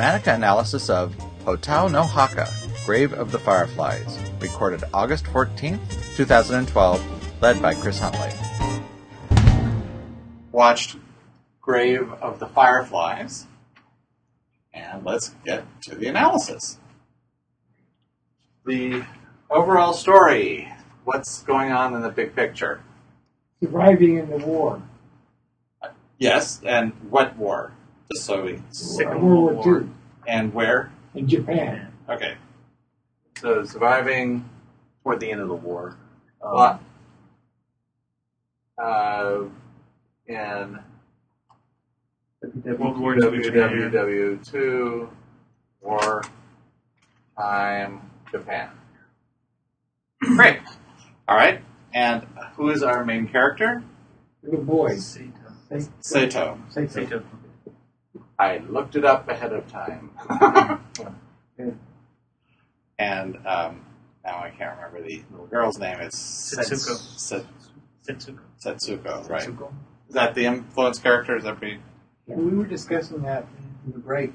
Dramatica analysis of Hotaru no Haka, Grave of the Fireflies, recorded August 14th, 2012, led by Chris Huntley. Watched Grave of the Fireflies, and let's get to the analysis. The overall story what's going on in the big picture? Surviving in the war. Yes, and what war? Just so Second World War Two And where? in Japan. Okay. So surviving toward the end of the war. Um, what? Uh, in World War II Japan. WWW2 war time Japan. Great. All right. And who is our main character? The boy. Sato. Sato. Say Sato. I looked it up ahead of time. and um, now I can't remember the little girl's name. It's Setsuko. Set- Setsuko. Setsuko, right? Setsuko. Is that the influence character? Is that be? We were discussing that in the break.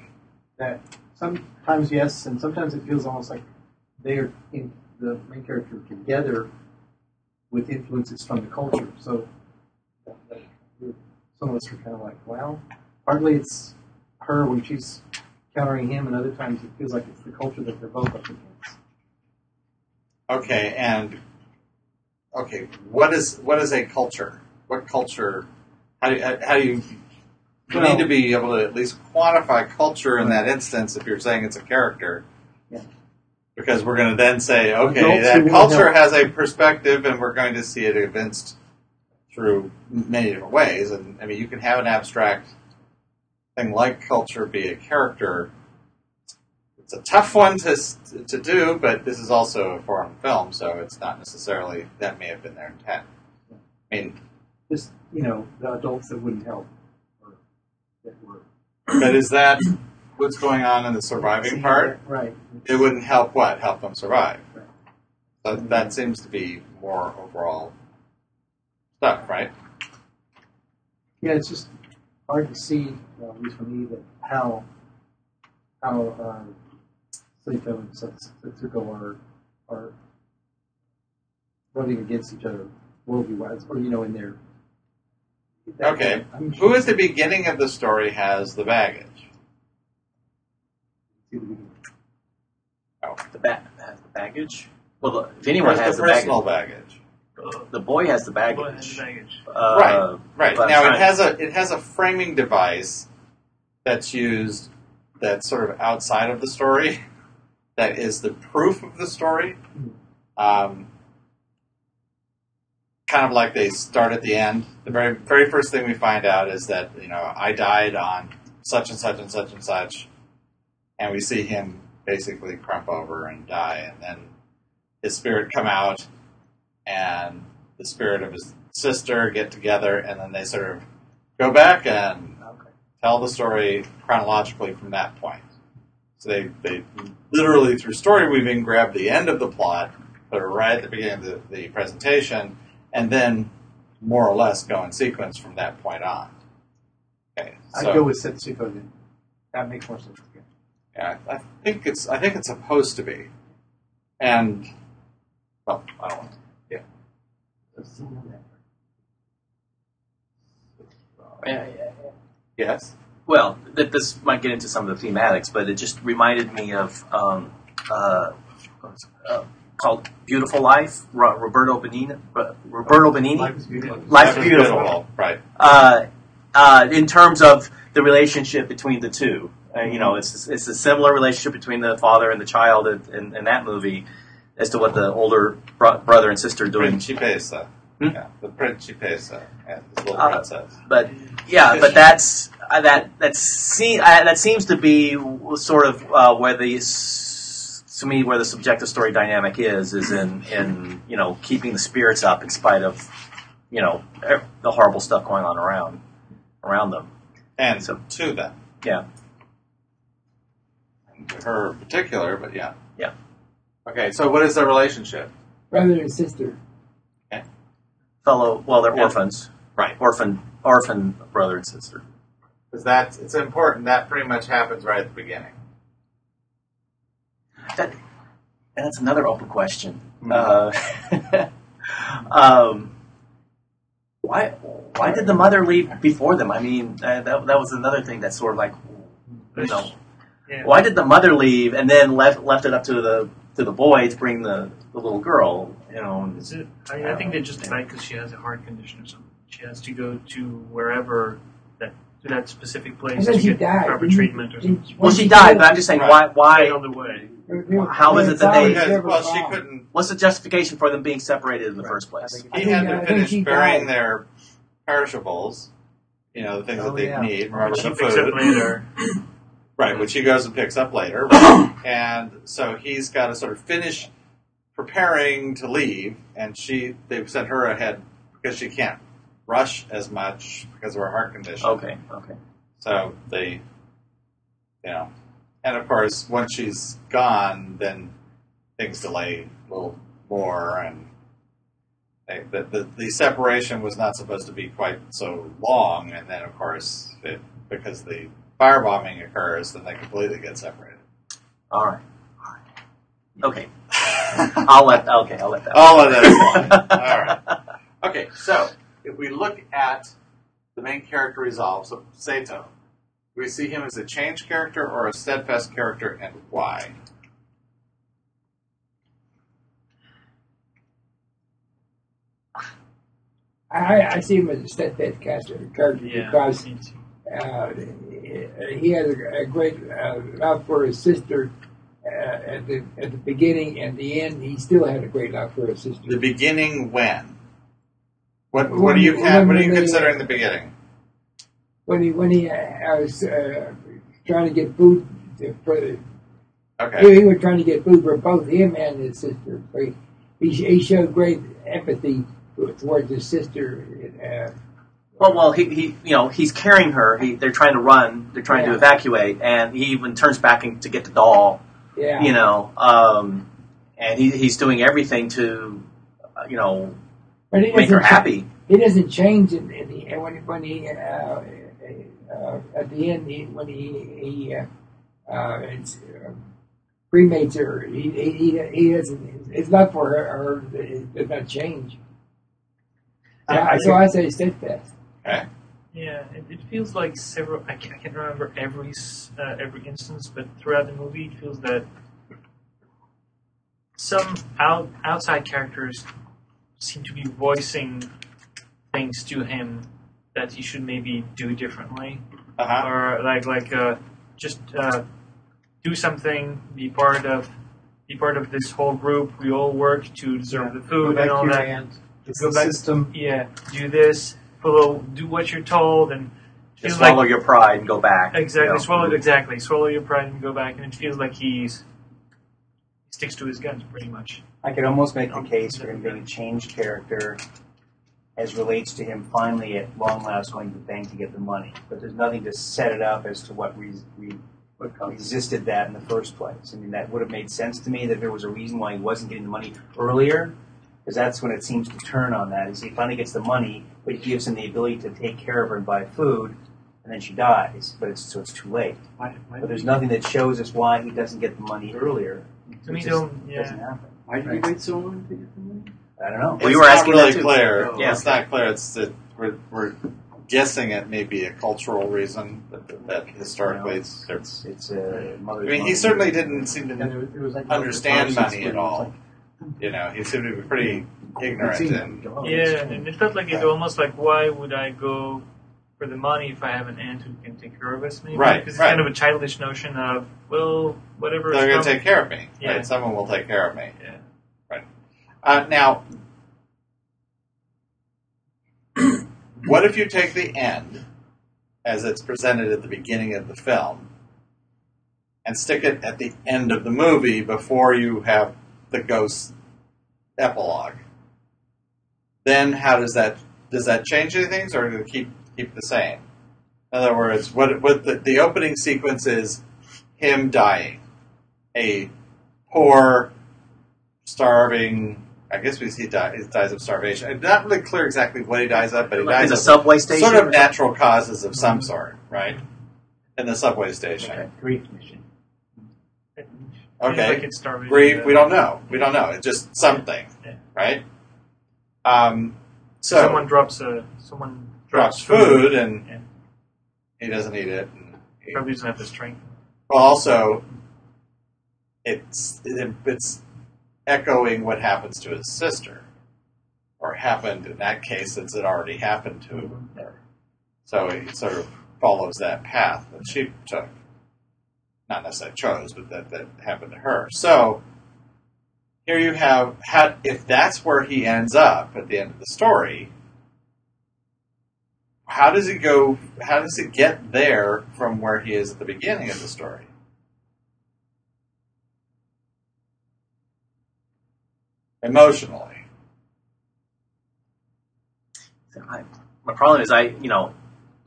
That sometimes yes, and sometimes it feels almost like they are in the main character together with influences from the culture. So that- that some of us are kind of like, well, partly it's her when she's countering him, and other times it feels like it's the culture that they're both up against. Okay, and okay, what is what is a culture? What culture? How do you, how do you? You Well- need to be able to at least quantify culture in that instance if you're saying it's a character. Yeah. Because we're going to then say, okay, that culture has a perspective, and we're going to see it evinced through many different ways. And I mean, you can have an abstract thing like culture be a character. It's a tough one to to do, but this is also a foreign film, so it's not necessarily that may have been their intent. I mean, Just you know, the adults that wouldn't help, or that were but is that what's going on in the surviving part? right? It wouldn't help what? Help them survive. Right. So that seems to be more overall stuff, right? Yeah, it's just hard to see, well, at least for me, that how how um, Saito and Sats- Satsuko are are running against each other worldview wise, or you know, in their Okay. I'm Who at the beginning of the story has the baggage? The, ba- has the baggage. Well, the, if anyone has the the personal baggage, baggage? The boy has the Boy has baggage. baggage. Uh, Right, Right. Now I'm it has a it has a framing device that's used that's sort of outside of the story. That is the proof of the story. Um, kind of like they start at the end. The very very first thing we find out is that you know I died on such and such and such and such, and we see him basically crump over and die, and then his spirit come out, and the spirit of his sister get together, and then they sort of go back and Okay. tell the story chronologically from that point. So they, they literally, through story weaving, grab the end of the plot, put it right at the beginning of the, the presentation, and then more or less go in sequence from that point on. Okay, I'd go with Setsuko then. That makes more sense. Yeah. yeah, I think it's I think it's supposed to be, and well, I don't want to. Yeah, yeah, Yes. Well, th- this might get into some of the thematics, but it just reminded me of um, uh, uh, called "Beautiful Life." Ro- Roberto Benigni. Ro- Roberto Benigni. Life is beautiful. Life's That was beautiful. Right. Uh, uh, in terms of the relationship between the two, uh, you know, it's it's a similar relationship between the father and the child in, in, in that movie, as to what the older bro- brother and sister are doing. Principessa. Hmm? Yeah, the Principessa. Yeah, this little Uh, princess. but yeah, but that's uh, that that se- uh, that seems to be sort of uh, where the to me where the subjective story dynamic is is in in you know keeping the spirits up in spite of you know er- the horrible stuff going on around around them. And So- to them. Yeah. And to her in particular, but yeah. Yeah. Okay, so what is their relationship? Brother and sister. Fellow, well, they're Yeah. orphans, Right. orphan orphan brother and sister. Because that's it's important. That pretty much happens right at the beginning. That, and that's another open question. Uh, um, why why did the mother leave before them? I mean, uh, that that was another thing that sort of like, you know, Yeah. why did the mother leave and then left left it up to the to the boy to bring the, the little girl? You know, Is it, I, I think they justified because she has a heart condition or something. She has to go to wherever that to that specific place to she get died. proper Didn't- treatment or something. didn't- well, she died, but I'm just saying, Right. why why on the way. how is it that they- Because, well, she couldn't. what's the justification for them being separated in the first place? I He think- had I to think finish she burying died. their perishables. You know, the things Oh, that they yeah. need. Remember She the picks up food. later. Right, which he goes and picks up later. and so he's got to sort of finish preparing to leave, and she they've sent her ahead because she can't rush as much because of her heart condition. Okay, okay. So they, you know, and of course, once she's gone, then things delay a little more, and they, the, the the separation was not supposed to be quite so long, and then of course, it, because the firebombing occurs, then they completely get separated. All right. All right. Okay. I'll let. Okay, I'll let that. All of that is fine. All right. Okay, so if we look at the main character resolve, of Sato, do we see him as a changed character or a steadfast character, and why? I, I see him as a steadfast character, character Yeah. because uh, he has a, a great uh, love for his sister at the at the beginning and the end. He still had a great love for his sister. The beginning when? What When- what are you when what are you they- considering the beginning? when he when he uh, was uh, trying to get food for the, Okay. he, he was trying to get food for both him and his sister. So he, he, he showed great empathy towards his sister. Uh, Well, well, he, he, you know, he's carrying her. He, they're trying to run. They're trying to evacuate, and he even turns back in to get the doll. Yeah, You know, um, and he, he's doing everything to, uh, you know, but he make her doesn't cha- happy. He doesn't change in, in the and when when he uh, uh, at the end he, when he he uh, uh, it's, uh, cremates her. He he he, he doesn't his love for her, her does not change. Yeah, I- I so I say steadfast. Yeah, it, it feels like several. I can't, I can't remember every uh, every instance, but throughout the movie, it feels that some out, outside characters seem to be voicing things to him that he should maybe do differently, Uh huh. or like like uh, just uh, do something, be part of be part of this whole group. We all work to deserve the Go food and all that. It's Go the back- system. Yeah, do this. Follow, do what you're told, and Just feels like swallow your pride and go back. Exactly. you know. Swallow exactly. Swallow your pride and go back. And it feels like he's he sticks to his guns pretty much. I could almost make the case for him being a changed character as relates to him finally at long last going to the bank to get the money. But there's nothing to set it up as to what re- re- what resisted that in the first place. I mean, that would have made sense to me that there was a reason why he wasn't getting the money earlier, because that's when it seems to turn on that. Is he finally gets the money, but it gives him the ability to take care of her and buy food, and then she dies. But it's so it's too late. Why, why But there's nothing that shows us why he doesn't get the money earlier. To me, It just though, yeah. doesn't happen. Why did he wait so long to get the money? I don't know. Well, you were not asking really that too. clear. Oh, Yeah. It's not clear. It's that we're, we're guessing it may be a cultural reason that, that historically it's. It's it's a mother. I mean, he certainly didn't seem to was, was like understand money at he was all. Like, You know, he seemed to be pretty ignorant "It's and. Yeah, and it felt like it almost like why would I go for the money if I have an aunt who can take care of us? Maybe Right, because it's right. kind of a childish notion of well, whatever. they're going to take care of me. Yeah. Right? Someone will take care of me. Yeah. Uh, now, what if you take the end as it's presented at the beginning of the film and stick it at the end of the movie before you have the ghost epilogue? Then how does that does that change anything, or does it keep keep the same? In other words, what what the, the opening sequence is him dying, a poor, starving I guess we see he, die, he dies of starvation. It's not really clear exactly what he dies of, but he Like in dies the of subway station. sort of natural causes of some mm-hmm. sort, right? In the subway station. Okay. Grief mission. Okay. seems like it's starvation. Grief, we don't know. We don't know. It's just something, Yeah. right? Um, so someone drops a someone drops food and Yeah. he doesn't eat it. And he, Probably doesn't have the strength. well, also, it's it, it's echoing what happens to his sister, or happened in that case, since it already happened to her. So he sort of follows that path that she took. Not necessarily chose, but that, that happened to her. So here you have had if that's where he ends up at the end of the story, how does it go how does it get there from where he is at the beginning of the story? Emotionally. I, my problem is I, you know,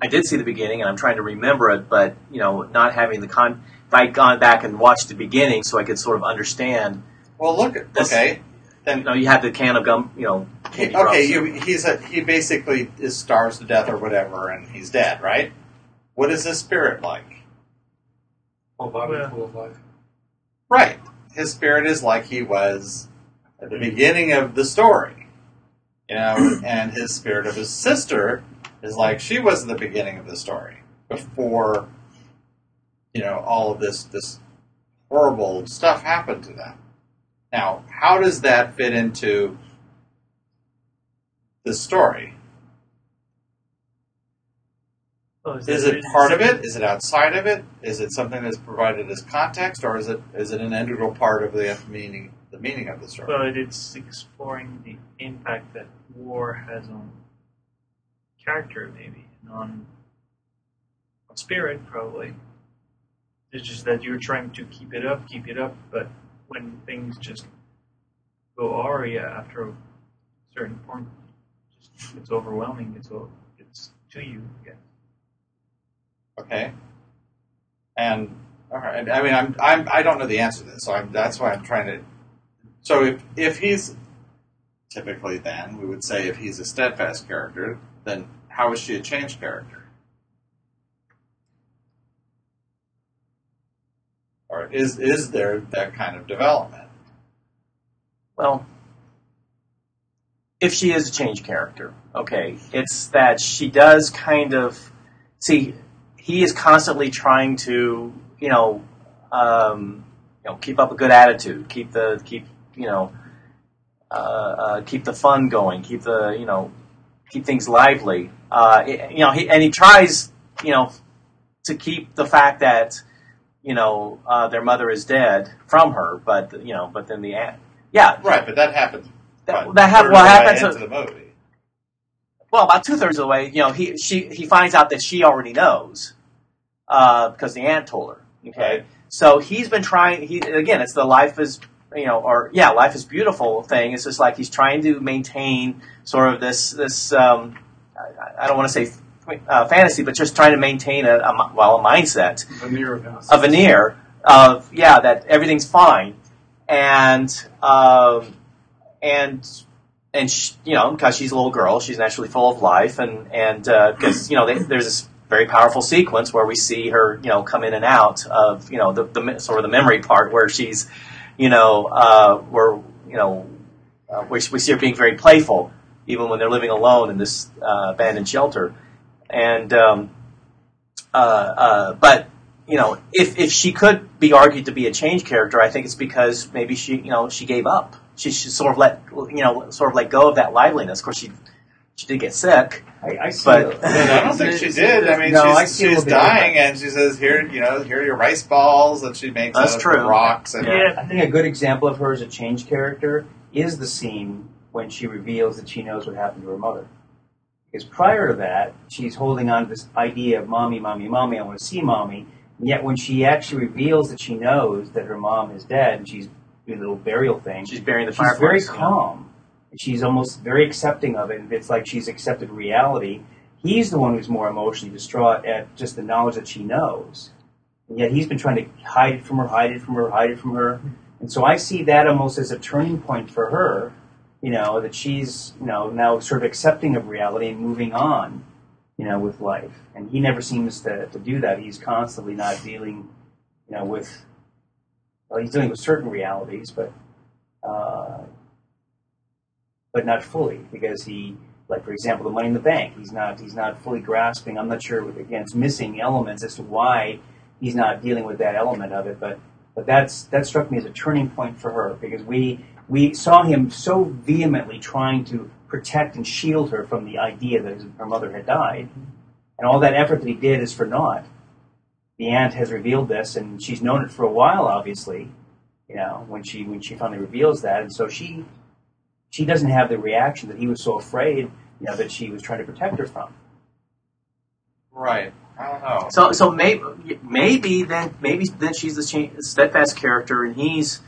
I did see the beginning and I'm trying to remember it, but you know, not having the con. If I'd gone back and watched the beginning, so I could sort of understand. Well look This- okay. You Then know, you have the can of gum, you know. candy okay, you, he's a he basically is starves to death or whatever and he's dead, right? What is his spirit like? Whole body Well- full of life. Right. His spirit is like he was at the beginning of the story. You know, and his spirit of his sister is like she was at the beginning of the story. Before you know, all of this this horrible stuff happened to them. Now, how does that fit into the story? Oh, Is that- it part of it? Is it outside of it? Is it something that's provided as context, or is it is it an integral part of the meaning the meaning of the story? Well, it's exploring the impact that war has on character, maybe, and on, on spirit, probably. It's just that you're trying to keep it up, keep it up, but when things just go aria after a certain point, just, it's overwhelming. It's it's to you. Guess. Okay. And all right. I mean, I'm, I'm I don't know the answer to this, so I'm, that's why I'm trying to. So if if he's typically then we would say if he's a steadfast character, then how is she a changed character? Or is is there that kind of development? Well, if she is a change character, okay, it's that she does kind of see. He is constantly trying to, you know, um, you know, keep up a good attitude, keep the keep, you know, uh, uh, keep the fun going, keep the, you know, keep things lively. Uh, you know, he, and he tries, you know, to keep the fact that, you know, uh, their mother is dead from her, but you know, but then the aunt, yeah, Right, but that happens. that, what, that what of the way happens into the movie. well about two thirds of the way you know he she he finds out that she already knows uh, because the aunt told her okay Right. so he's been trying he again it's the life is you know or yeah life is beautiful thing it's just like he's trying to maintain sort of this this um, I, I don't want to say uh, fantasy but just trying to maintain a, a well a mindset. Veneer of a veneer of yeah that everything's fine. And um, and and sh you know because she's a little girl she's naturally full of life and and because you know they, there's this very powerful sequence where we see her you know come in and out of you know the, the sort of the memory part where she's you know uh, where you know uh, where we see her being very playful even when they're living alone in this uh, abandoned shelter and um, uh, uh, but you know, if if she could be argued to be a change character, I think it's because maybe she, you know, she gave up. She, she sort of let, you know, sort of let go of that liveliness. Of course, she she did get sick. I, I see. But- a- I don't think she did. I mean, No, she's, see a she's little bit of dying, and she says, "Here, you know, here are your rice balls," and she makes That's out true. the rocks. And Yeah. I think a good example of her as a change character is the scene when she reveals that she knows what happened to her mother. Because prior to that, she's holding on to this idea of mommy, mommy, mommy, I want to see mommy. And yet when she actually reveals that she knows that her mom is dead and she's doing a little burial thing, She's burying the she's very fireflies. you know. calm. She's almost very accepting of it. It's like she's accepted reality. He's the one who's more emotionally distraught at just the knowledge that she knows. And yet he's been trying to hide it from her, hide it from her, hide it from her. And so I see that almost as a turning point for her you know, that she's, you know, now sort of accepting of reality and moving on, you know, with life. And he never seems to, to do that. He's constantly not dealing, you know, with, well, he's dealing with certain realities, but, uh, but not fully because he, like for example, the money in the bank, he's not, he's not fully grasping. I'm not sure, again, it's missing elements as to why he's not dealing with that element of it, but, but that's, that struck me as a turning point for her because we, we saw him so vehemently trying to protect and shield her from the idea that her mother had died. And all that effort that he did is for naught. The aunt has revealed this, and she's known it for a while, obviously. You know, when she when she finally reveals that, and so she she doesn't have the reaction that he was so afraid, you know, that she was trying to protect her from. Right. I don't know. So, so maybe, maybe then, maybe then she's the steadfast character, and he's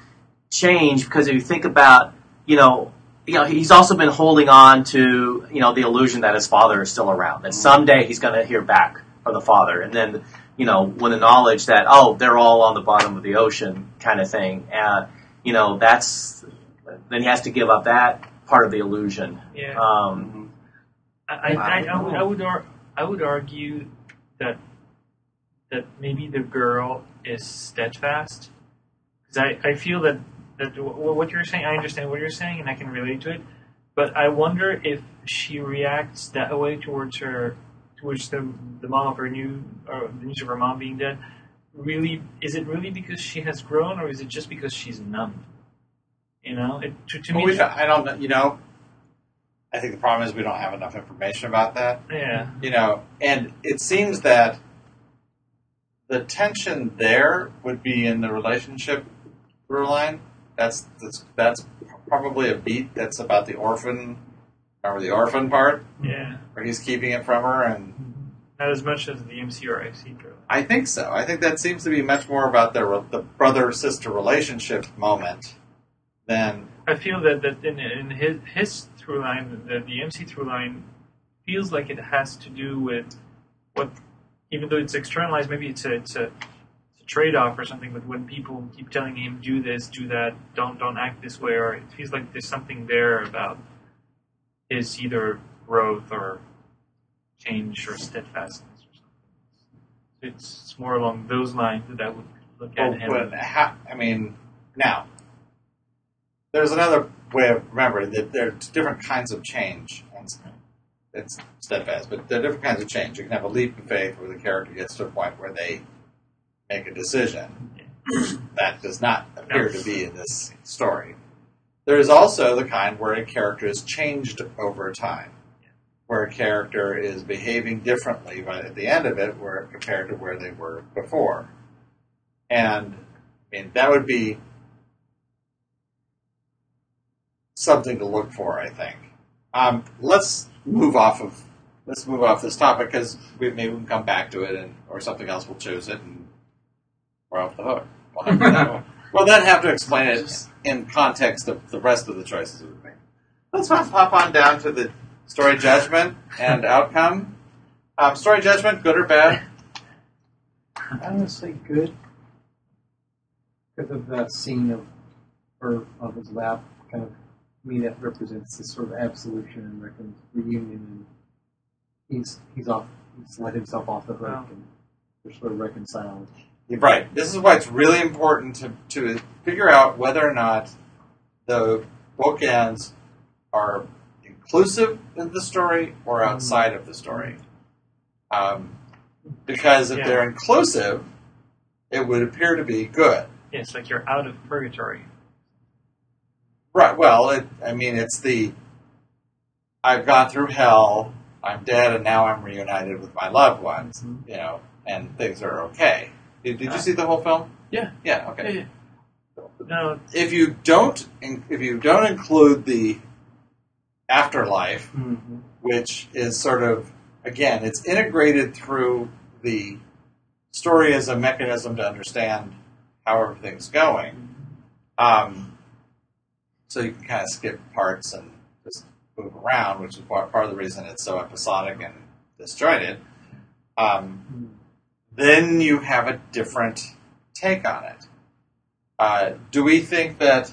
changed because if you think about, you know, you know, he's also been holding on to, you know, the illusion that his father is still around. That someday he's going to hear back from the father, and then, you know, when the knowledge that oh, they're all on the bottom of the ocean, kind of thing. Uh, you know, that's then he has to give up that part of the illusion. Yeah. Um, I, I, I, would, I would ar- I would argue that that maybe the girl is steadfast because I, I feel that that what you're saying I understand what you're saying and I can relate to it, but I wonder if she reacts that way towards her towards the the mom of her new or the news of her mom being dead. Really, is it really because she has grown or is it just because she's numb? You know, it, to, to Well, me, I don't know. You know, I think the problem is we don't have enough information about that. yeah, You know, and it seems that the tension there would be in the relationship line. That's that's that's probably a beat that's about the orphan. Remember the orphan part yeah, where he's keeping it from her, and not as much as the MC or IC girl. I think so. I think that seems to be much more about the the brother sister relationship moment than I feel that, that in, in his his through line, the, the MC through line feels like it has to do with what, even though it's externalized, maybe it's a it's a, it's a trade off or something. But when people keep telling him do this, do that, don't don't act this way, or it feels like there's something there about his either growth or change or steadfastness or something. It's, it's more along those lines that I would look at Oh, him. but how, I mean, now there's another way of remembering that there are different kinds of change, and it's steadfast, but there are different kinds of change. You can have a leap of faith where the character gets to a point where they make a decision. that does not appear to be in this story. There is also the kind where a character is changed over time, where a character is behaving differently but at the end of it, where compared to where they were before. And I mean, that would be something to look for, I think. Um, let's move off of let's move off this topic because we, maybe we can come back to it, and or something else will choose it, and we're off the hook. We'll, have to, then have to explain it in context of the rest of the choices we've made. Let's hop hop on down to the story judgment and outcome. Um, story judgment, good or bad? I'm gonna say good because of that scene of her on his lap. Kind of, to me, that represents this sort of absolution and recon- reunion, and he's he's off. He's let himself off the hook, Wow. and they're sort of reconciled. Right. This is why it's really important to, to figure out whether or not the bookends are inclusive of the story or outside of the story. Um, because if Yeah. they're inclusive, it would appear to be good. Yeah, it's like you're out of purgatory. Right. Well, it, I mean, it's the I've gone through hell, I'm dead, and now I'm reunited with my loved ones. You know, and things are okay. Did, did you see the whole film? Yeah. Yeah. Okay. No, if you don't if you don't include the afterlife, which is sort of again, it's integrated through the story as a mechanism to understand how everything's going. Um, so you can kind of skip parts and just move around, which is part, part of the reason it's so episodic and disjointed. Um, then you have a different take on it. Uh, do we think that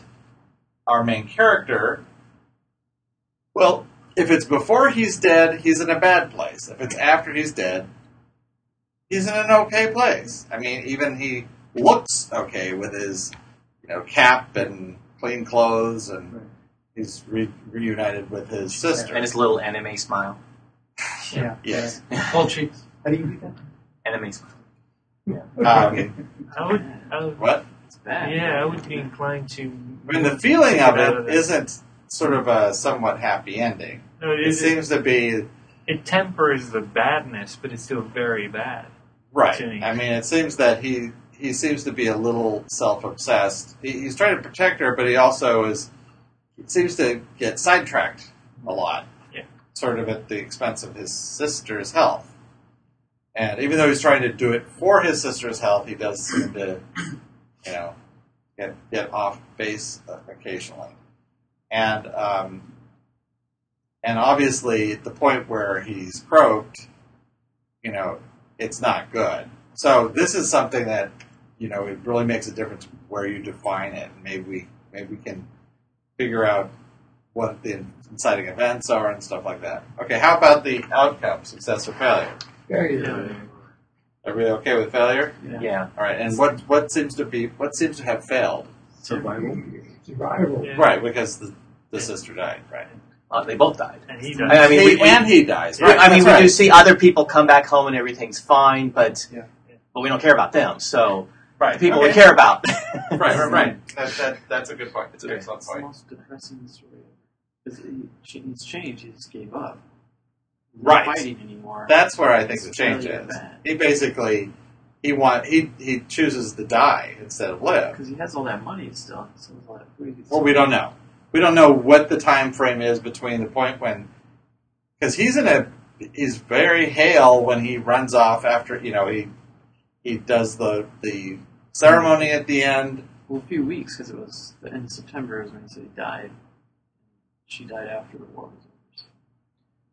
our main character Well, if it's before he's dead, he's in a bad place. If it's after he's dead, he's in an okay place. I mean, even he looks okay with his, you know, cap and clean clothes, and he's re- reunited with his sister. And his little anime smile. Yeah. yes. Full cheeks. How do you do that? Anime smile. Um, I would, I would, what? It's bad. yeah, I would be inclined to. I mean, the feeling of Get out of it this. isn't sort of a somewhat happy ending. No, it, It it, seems to be it tempers the badness, but it's still very bad. Right. me. I mean, it seems that he he seems to be a little self obsessed. He, he's trying to protect her, but he also is seems to get sidetracked a lot. Yeah. Sort of at the expense of his sister's health. And even though he's trying to do it for his sister's health, he does seem to, you know, get get off base occasionally. And um, and obviously, at the point where he's croaked, you know, it's not good. So this is something that you know it really makes a difference where you define it. Maybe we maybe we can figure out what the inciting events are and stuff like that. Okay, how about the outcome, success or failure? Very Yeah. Everybody okay with failure? Yeah. All right, and what what seems to be what seems to have failed? Survival. Survival. Yeah. Right, because the, the sister died. Right, Uh, they both died. And he I mean, He- we, we, and he dies. Right, I mean, we that's do see other people come back home and everything's fine, but Yeah. but we don't care about them. So right. the people okay. we care about. Right, right, right. That, that, that's a good point. It's an It's excellent the point. most depressing story ever. Because he, he's changed. He just gave up. Right. Fighting anymore. That's where I think the change really is. bad. He basically he want he he chooses to die instead of live. Because he has all that money still. So like, Well, we don't know. We don't know what the time frame is between the point when because he's in a he's very hale when he runs off after you know he he does the the ceremony at the end. Well, a few weeks because it was the end of September is when he said he died. She died after the war was over.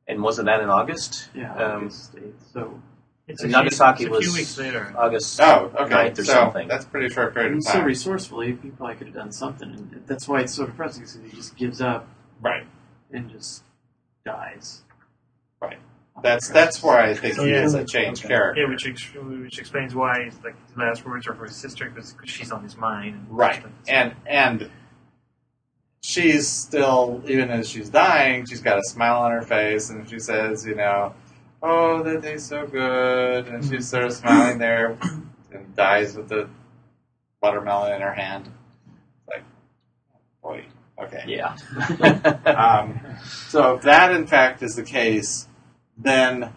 And wasn't that in August? Yeah, Um, August 8th. So It's and a few- Nagasaki it's a few was weeks later. August. Oh, okay. 9th or so something. that's a pretty short period and of he's so time. resourceful. He, he probably could have done something, and that's why it's so depressing because he just gives up right. and just dies. Right. That's that's where I think So, he yeah. is a changed Okay. character. Yeah, which ex- which explains why he's like his last words are for his sister because she's on his mind. Right. And and she's still even as she's dying, she's got a smile on her face and she says, you know, Oh, that tastes so good and she's sort of smiling there and dies with the watermelon in her hand. Like boy. Okay. Yeah. Um, so if that in fact is the case, then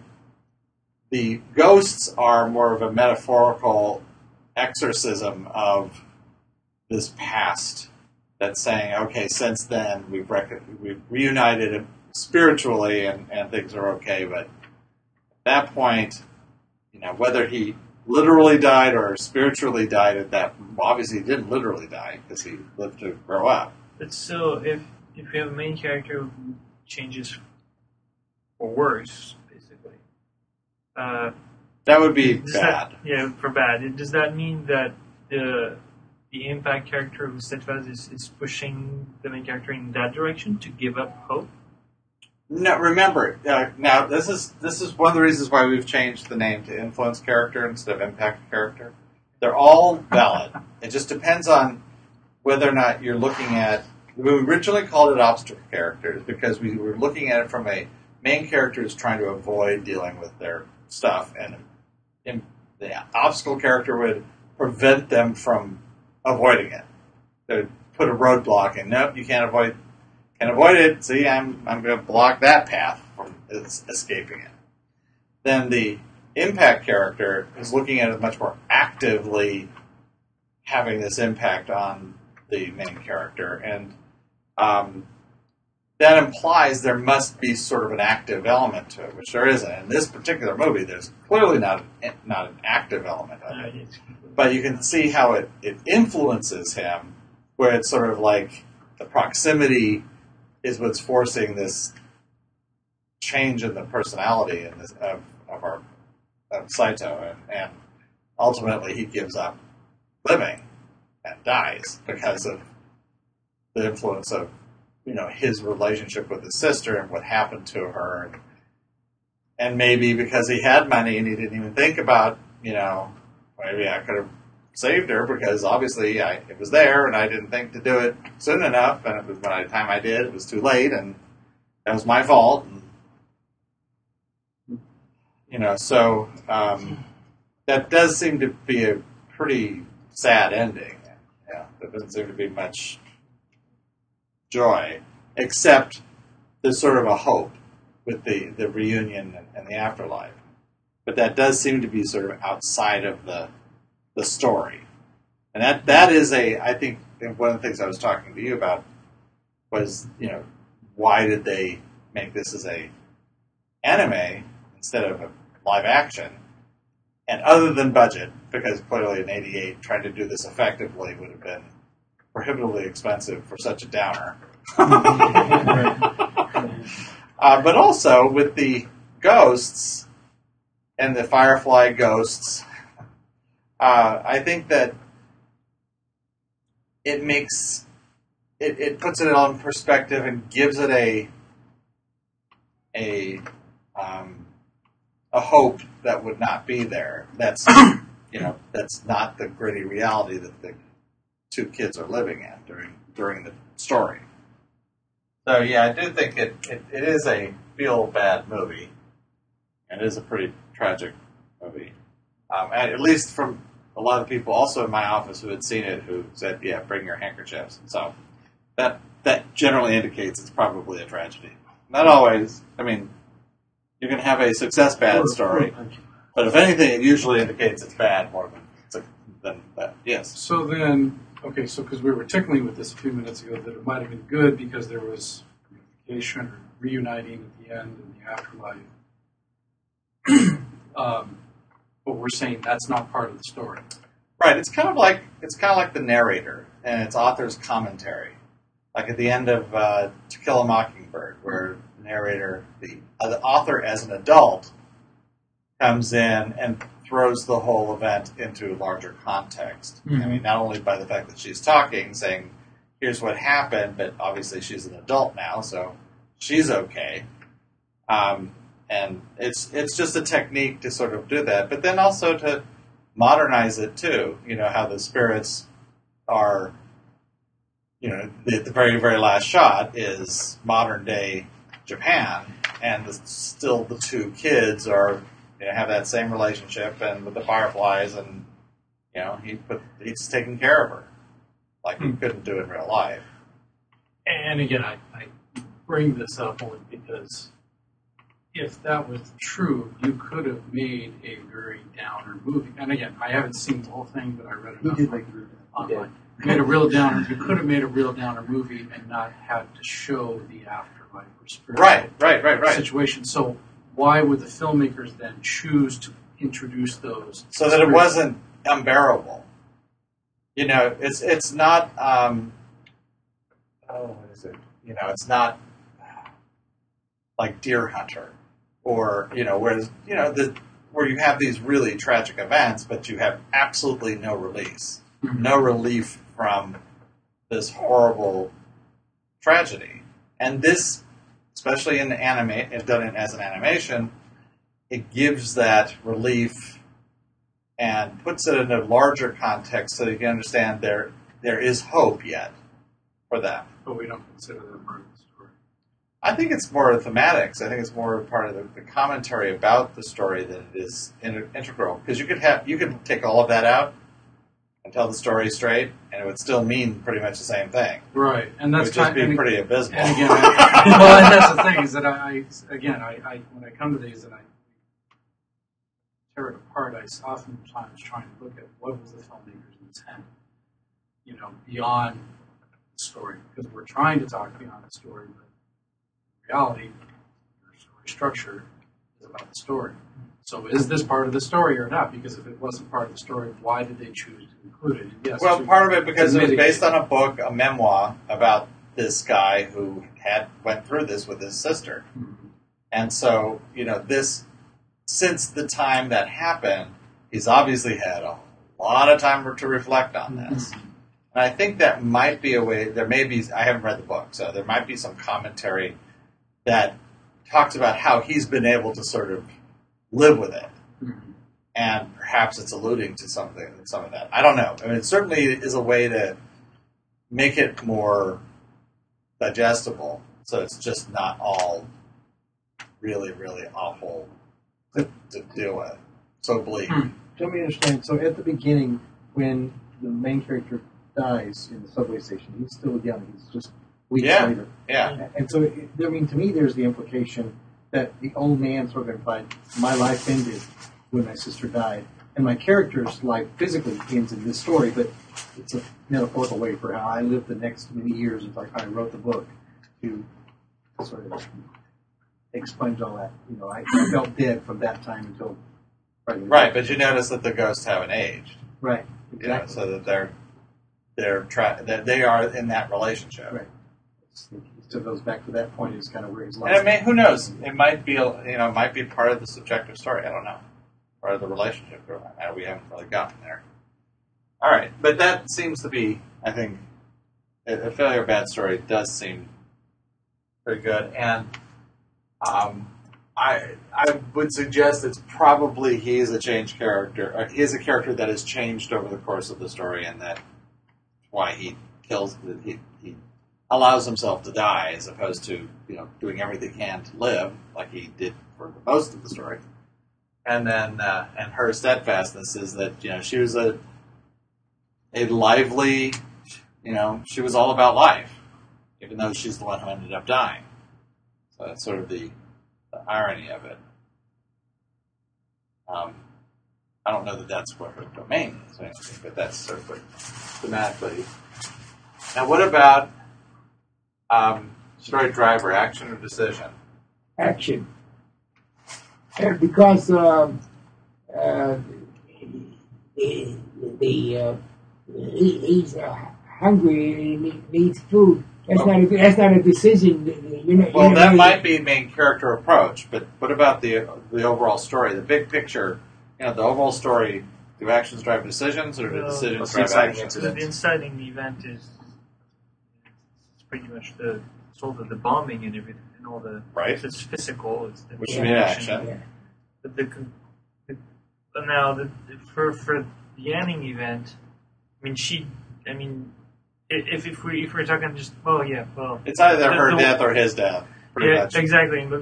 the ghosts are more of a metaphorical exorcism of this past. That's saying, okay, since then we've rec- we've reunited spiritually and, and things are okay, but at that point, you know, whether he literally died or spiritually died at that, well, obviously he didn't literally die because he lived to grow up. But still, if if you have a main character who changes for worse, basically, uh, That would be bad. That, yeah, for bad. Does that mean that the the impact character who's steadfast is, is pushing the main character in that direction to give up hope? No, remember uh, now. This is this is one of the reasons why we've changed the name to influence character instead of impact character. They're all valid. it just depends on whether or not you're looking at. We originally called it obstacle characters because we were looking at it from a main character is trying to avoid dealing with their stuff, and in, the obstacle character would prevent them from avoiding it. They put a roadblock, and nope, you can't avoid can't avoid it. See, I'm I'm going to block that path from escaping it. Then the impact character is looking at it much more actively, having this impact on the main character, and um, that implies there must be sort of an active element to it, which there isn't. In this particular movie, there's clearly not an, not an active element of it. But you can see how it, it influences him, where it's sort of like the proximity is what's forcing this change in the personality in this, of, of our of Saito, and, and ultimately he gives up living and dies because of the influence of you know, his relationship with his sister and what happened to her. And, maybe because he had money and he didn't even think about, you know, maybe I could have saved her because obviously I, it was there and I didn't think to do it soon enough. And it was by the time I did, it was too late and that was my fault. And, you know, so um, that does seem to be a pretty sad ending. Yeah, there doesn't seem to be much joy, except there's sort of a hope with the, the reunion and, the afterlife. But that does seem to be sort of outside of the the story, and that that is a I think one of the things I was talking to you about was you know why did they make this as a anime instead of a live action? And other than budget, because clearly in '88 trying to do this effectively would have been prohibitively expensive for such a downer. uh, but also with the ghosts and the Firefly ghosts, uh, I think that it makes it, it puts it on perspective and gives it a a um, a hope that would not be there. That's you know that's not the gritty reality that the two kids are living in during during the story. So yeah, I do think it, it, it is a feel bad movie, and it is a pretty tragic movie. Um, and at least from a lot of people also in my office who had seen it who said, "Yeah, bring your handkerchiefs." So that that generally indicates it's probably a tragedy. Not always. I mean, you can have a success bad story, but if anything, it usually indicates it's bad more than than that. Yes. So then, okay, so because we were tickling with this a few minutes ago that it might have been good because there was unification or reuniting at the end in the afterlife. um, but we're saying that's not part of the story. Right. It's kind of like it's kind of like the narrator and its author's commentary, like at the end of uh, To Kill a Mockingbird, where the narrator, the, uh, the author as an adult, comes in and throws the whole event into a larger context. I mean, not only by the fact that she's talking, saying, "Here's what happened," but obviously she's an adult now, so she's okay. Um, and it's it's just a technique to sort of do that, but then also to modernize it too. You know how the spirits are. You know, the, the very very last shot is modern day Japan, and the, still the two kids are you know, have that same relationship, and with the fireflies, and you know he put he's taking care of her like he hmm. couldn't do in real life. And again, I, I bring this up only because if that was true, you could have made a very downer movie. And again, I haven't seen the whole thing, but I read He enough did make a good online. Made a real downer. You could have made a real downer movie and not had to show the afterlife or spiritual Right, right, right, right. situation. So why would the filmmakers then choose to introduce those? so that it wasn't unbearable. You know, it's it's not. Um, oh, what is it? You know, it's not like Deer Hunter, or you know, whereas you know the where you have these really tragic events, but you have absolutely no release, Mhm. no relief from this horrible tragedy, and this, especially in the anime, if done it as an animation, it gives that relief and puts it in a larger context so you can understand there there is hope yet for them. But we don't consider them part of the story. I think it's more thematics. I think it's more part of the, the commentary about the story than it is in, integral. Because you could have you could take all of that out and tell the story straight, and it would still mean pretty much the same thing. Right, and It that's would just kind be and, pretty abysmal. and again, I, well, and that's the thing is that I, I again, I, I when I come to these and I tear it apart, I oftentimes try and look at what was the filmmaker's intent, you know, beyond the story, because we're trying to talk beyond the story, but in reality, your story structure is about the story. So is this part of the story or not? Because if it wasn't part of the story, why did they choose to include it? Yes, Well, to- part of it because it was based on a book, a memoir about this guy who had went through this with his sister. Mhm. And so, you know, this since the time that happened, he's obviously had a lot of time to reflect on this. And I think that might be a way. There may be. I haven't read the book, so there might be some commentary that talks about how he's been able to sort of live with it, mm-hmm. and perhaps it's alluding to something, some of that. I don't know. I mean, it certainly is a way to make it more digestible, so it's just not all really, really awful to, to deal with. So bleak. Hmm. Let me understand. So at the beginning, when the main character dies in the subway station, he's still young. He's just weeks Yeah. later. Yeah. And so, it- I mean, to me, there's the implication that the old man sort of implied my life ended when my sister died, and my character's life physically ends in this story, but it's a metaphorical way for how I lived the next many years until I wrote the book to sort of expunge all that. You know, I felt dead from that time until Right, but you notice that the ghosts haven't aged. right, you know, exactly. so that they're they're tra- that they are in that relationship. Right. Still goes back to that point. Is kind of where he's And lost. it may, who knows? It might be, you know, might be part of the subjective story. I don't know, part of the relationship. Uh, We haven't really gotten there. All right, but that seems to be, I think, a, failure bad story does seem pretty good, and um, I I would suggest it's probably he is a changed character. He is a character that has changed over the course of the story, and that why he kills he, he allows himself to die as opposed to you know doing everything he can to live like he did for most of the story. And then uh, and her steadfastness is that you know she was a a lively you know she was all about life even though she's the one who ended up dying. So that's sort of the, the irony of it. Um, I don't know that that's what her domain is, but that's sort of thematically. Now, what about um, story driver, action or decision? action. And because um, uh, the, the uh, he, he's uh, hungry and he needs food. That's not a, that's not a decision. You're not, Well, you're not that might be main character approach, but what about the the overall story, the big picture? You know, the overall story. Do actions drive decisions, or do Well, decisions what's the drive actions? incident? The inciting event is it's pretty much the sort of the bombing and everything and all the Right. It's physical. It's the Which would be action. Yeah. But the, the but now the, for for the ending event, I mean she, I mean, if if we if we're talking just well yeah well It's either The- her the- death or his death. Pretty yeah much. exactly. But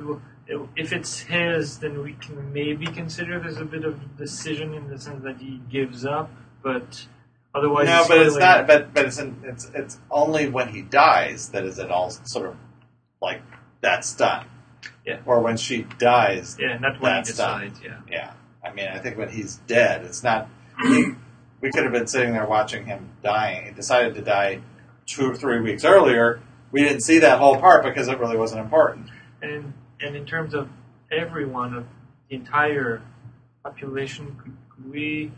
if it's his, then we can maybe consider there's a bit of decision in the sense that he gives up, but otherwise no, but it's not. But but it's in, it's it's only when he dies that is it all sort of like that's done. Yeah. Or when she dies, Yeah, not when he That's done. Yeah. yeah. I mean, I think when he's dead, it's not. He, we could have been sitting there watching him dying. He decided to die two or three weeks earlier. We didn't see that whole part because it really wasn't important. And and in terms of everyone of the entire population, could, could we?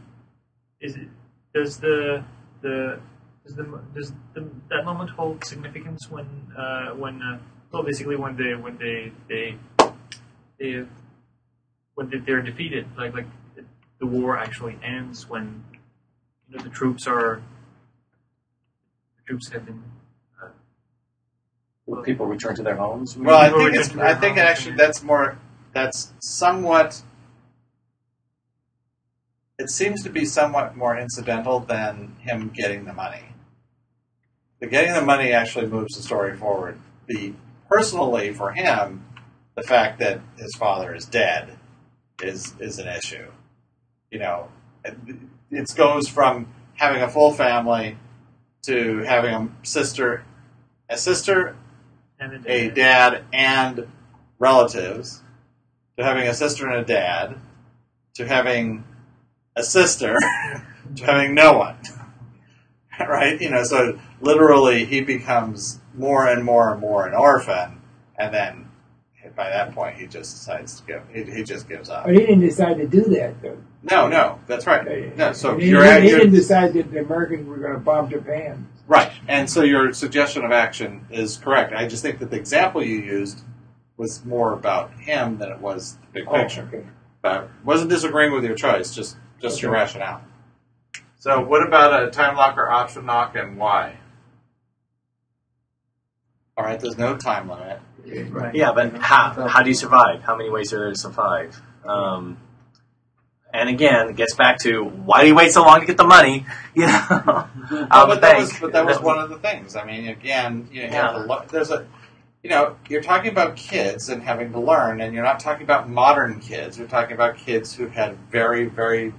Is it does the the does the does the, that moment hold significance when uh, when uh, well basically when they when they they they when they, they're defeated like like the war actually ends when you know the troops are the troops have been Will people return to their homes? Well, I think it's. return to I think it actually that's more. That's somewhat. It seems to be somewhat more incidental than him getting the money. The getting the money actually moves the story forward. The personally for him, the fact that his father is dead is is an issue. You know, it, it goes from having a full family to having a sister, a sister and a dad and relatives, to having a sister and a dad, to having a sister, to having no one. right? You know, so literally he becomes more and more and more an orphan, and then by that point he just decides to give. He, he just gives up. But he didn't decide to do that, though. No, no, that's right. No, so he, you're, he, he you're didn't decide that the Americans were going to bomb Japan. Right. And so your suggestion of action is correct. I just think that the example you used was more about him than it was the big Oh, picture. okay. But wasn't disagreeing with your choice, just just your Okay. rationale. So, what about a time lock or option lock, and why? All right, there's no time limit. Right. Yeah, but how how do you survive? How many ways are there to survive? Um, and again, it gets back to why do you wait so long to get the money? You know, out Well, of the but that was but that was one of the things. I mean, again, you know, Yeah. the lo- there's a you know, you're talking about kids and having to learn, and you're not talking about modern kids. You're talking about kids who had very, very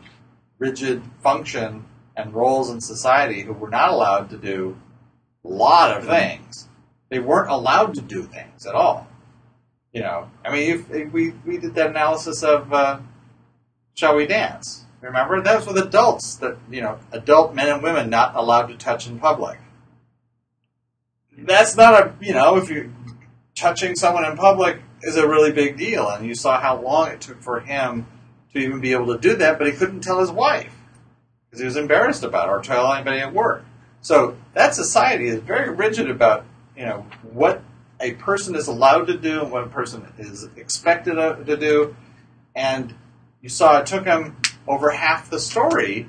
rigid function and roles in society who were not allowed to do a lot of things. They weren't allowed to do things at all. You know, I mean, if, if we we did that analysis of uh, Shall We Dance? Remember that was with adults that you know, adult men and women not allowed to touch in public. That's not a you know, if you touching someone in public is a really big deal, and you saw how long it took for him to even be able to do that, but he couldn't tell his wife because he was embarrassed about it or tell anybody at work. So that society is very rigid about you know what a person is allowed to do and what a person is expected to do, and you saw it took him over half the story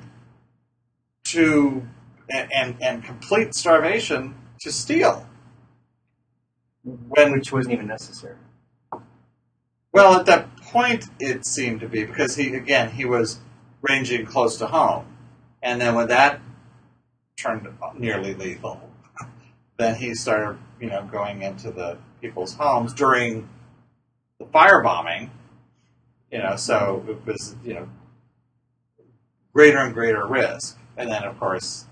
to and and, and complete starvation to steal. When which wasn't even necessary. well, at that point, it seemed to be because he again he was ranging close to home, and then when that turned nearly lethal, then he started you know going into the people's homes during the firebombing. You know, so it was you know greater and greater risk, and then of course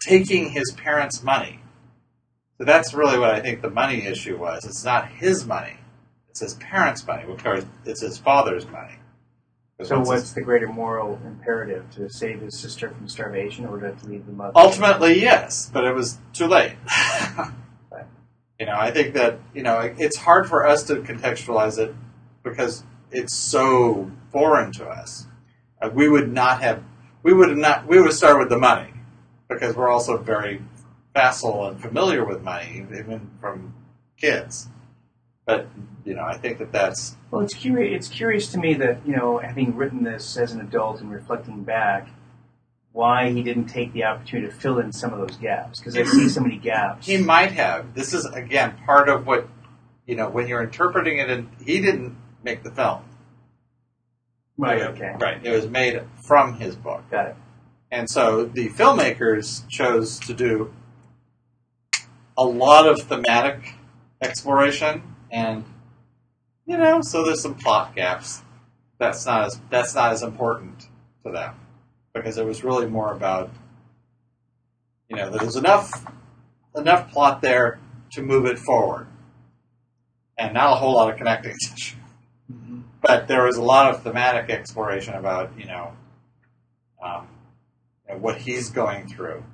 taking his parents' money. So that's really what I think the money issue was. It's not his money; it's his parents' money. Course, it's his father's money. So what's his- the greater moral imperative to save his sister from starvation, or to leave the mother? ultimately yes, but it was too late. you know, I think that you know it's hard for us to contextualize it because it's so foreign to us. Uh, we would not have, we would have not, we would start with the money because we're also very facile and familiar with money, even from kids. But you know, I think that that's Well, it's curious. It's curious to me that you know, having written this as an adult and reflecting back, why he didn't take the opportunity to fill in some of those gaps because I see so many gaps. He might have. This is again part of what you know when you're interpreting it. And he didn't make the film, right. Okay. right? It was made from his book, Got it. and so the filmmakers chose to do a lot of thematic exploration, and you know, so there's some plot gaps. That's not as that's not as important to them because it was really more about you know there's enough enough plot there to move it forward, and not a whole lot of connecting tissue. But there was a lot of thematic exploration about you know, um, you know, what he's going through.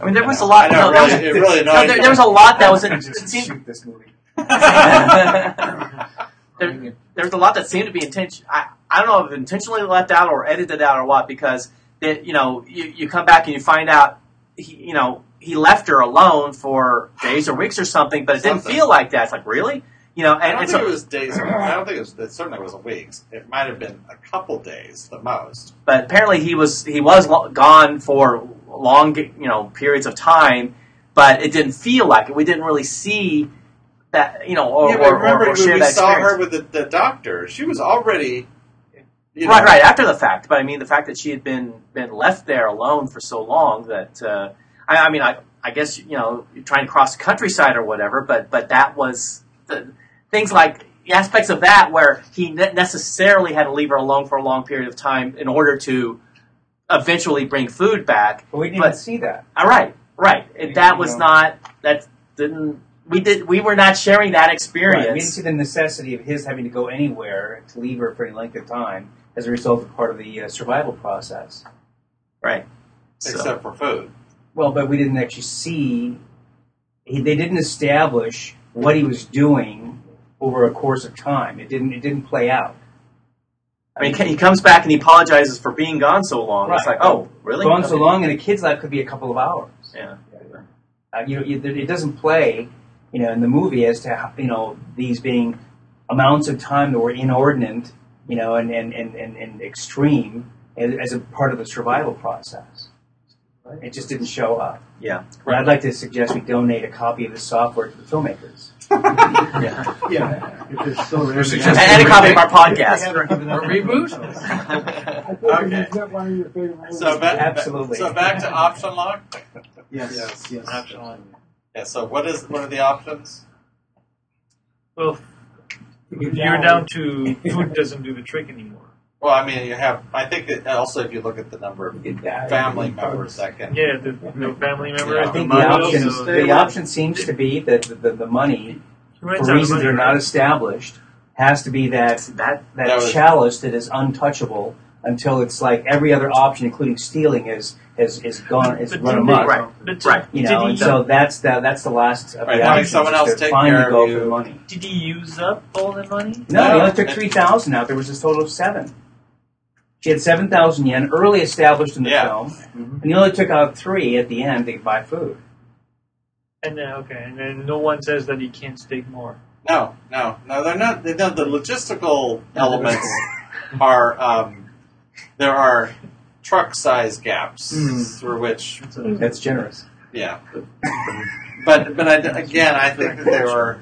I mean, there was I a know, lot. I know, no, there was- it really no, there, there was a lot that was. It, Just it seemed, shoot this movie. there, there's a lot that seemed to be intention. I, I don't know if intentionally left out or edited out or what because that you know you, you come back and you find out he, you know he left her alone for days or weeks or something, but it didn't feel like that. It's like really, you know, I don't and think so it was days. I don't think it was. It certainly wasn't weeks. It might have been a couple days, the most. but apparently he was he was lo- gone for long you know periods of time, but it didn't feel like it. We didn't really see that you know or yeah, or, but remember or, or when share we that saw experience. her with the, the doctor? She was already. You know, right, right after the fact. But I mean, the fact that she had been been left there alone for so long that uh, I, I mean, I, I guess you know, you're trying to cross the countryside or whatever. But but that was the things like aspects of that where he ne- necessarily had to leave her alone for a long period of time in order to eventually bring food back. But we didn't But- see that. All right, right. And that was know. not that didn't we did we were not sharing that Right. We didn't see the necessity of his having to go anywhere to leave her for any length of time as a result of part of the uh, survival process. Right. So- except for food. Well, but we didn't actually see. He, they didn't establish what he was doing over a course of time. It didn't. It didn't play out. I mean, he comes back and he apologizes for being gone so long. It's like, oh, really? Gone so long, and a kid's life could be a couple of hours. Yeah. Uh, you know, it doesn't play, you know, in the movie as to how, you know these being amounts of time that were inordinate, you know, and and, and, and, and extreme as as a part of the survival process. It just didn't show up. Yeah. And I'd like to suggest we donate a copy of the software to the filmmakers. Yeah. Yeah, if it's so rare. And, and a copy of our podcast. A reboot? I Okay. it's not one of your favorite movies. So back, Absolutely. So back to option lock? Yes, Yes. yes. Option Yeah. So what is what are the options? Well, You you're die. down to food doesn't do the trick anymore. Well, I mean, you have. I think that also if you look at the number of family members that can. Yeah, the, the family member. Yeah. I think the mother, option, so- the option seems to be that the, the, the money, for out of reasons that are not established, has to be that that that, That was- chalice that is untouchable until it's like every other option, including stealing, is has is gone is But run didn't amok. Right. But Right. You did know, he, so that's the that's the last of Right, the having options. someone is else to take finally care of go you. for the money. did he use up all the money? No, No. he only took three thousand out. There was a total of seven. She had seven thousand yen early established in the Yeah. film, and he only took out three at the end to buy food. And then okay, and then no one says that he can't stake more. No, no, no. They're not. They, no, the logistical elements are. Um, there are truck-size gaps Mm. through which. That's generous. Yeah. But but I, again, I think that there were.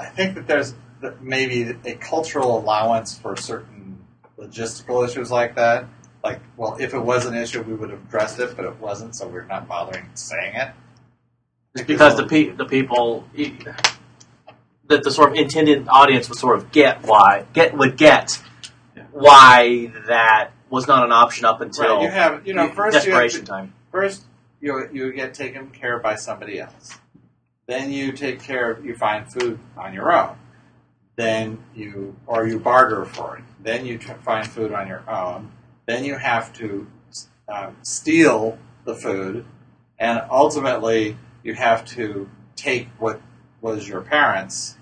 I think that there's maybe a cultural allowance for certain logistical issues like that. Like, well, if it was an issue, we would have addressed it, but it wasn't, so we're not bothering saying it. Just because the pe- the people that the sort of intended audience would sort of get why get would get why that was not an option up until Right, you have, you know, first you desperation to, time. first you you get taken care of by somebody else. Then you take care of you find food on your own. Then you or you barter for it. Then you find food on your own. Then you have to um, steal the food, and ultimately you have to take what was your parents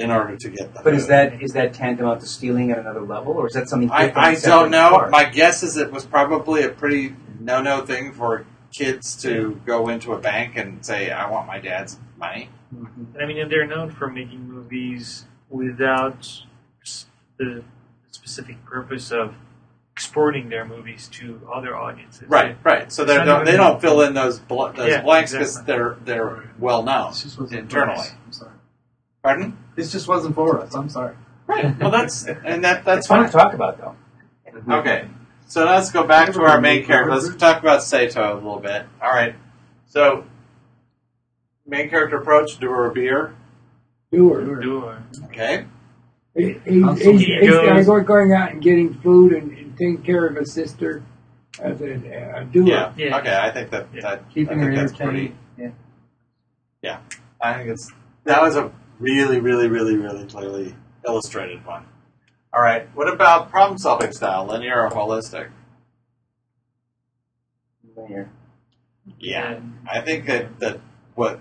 in order to get the But is that is that tantamount to stealing at another level, or is that something I. I don't know. apart? My guess is it was probably a pretty no no thing for kids to go into a bank and say, I want my dad's money. Mm-hmm. And I mean, and they're known for making movies without the specific purpose of exporting their movies to other audiences. Right, right. So they It's not don't they don't fill in those bl- those Yeah, blanks because exactly. they're they're well known This just wasn't internally. For us. I'm sorry. Pardon? This just wasn't for us. I'm sorry. Right. Well, that's and that It's that's fun fine. to talk about, though. Mm-hmm. Okay. So let's go back to our main character. Let's talk about Seita a little bit. All right. So main character approach: doer or beer. Doer. Doer. Okay. He, he, he's, he he's goes- going, going out and getting food and, and taking care of his sister as a, a doer. Yeah. Yeah. Okay. I think that Yeah. that Keeping I her think that's pretty. entertained. Yeah. I think it's that was a really, really, really, really clearly illustrated one. All right. What about problem solving style, linear or holistic? Linear. Yeah, I think that that what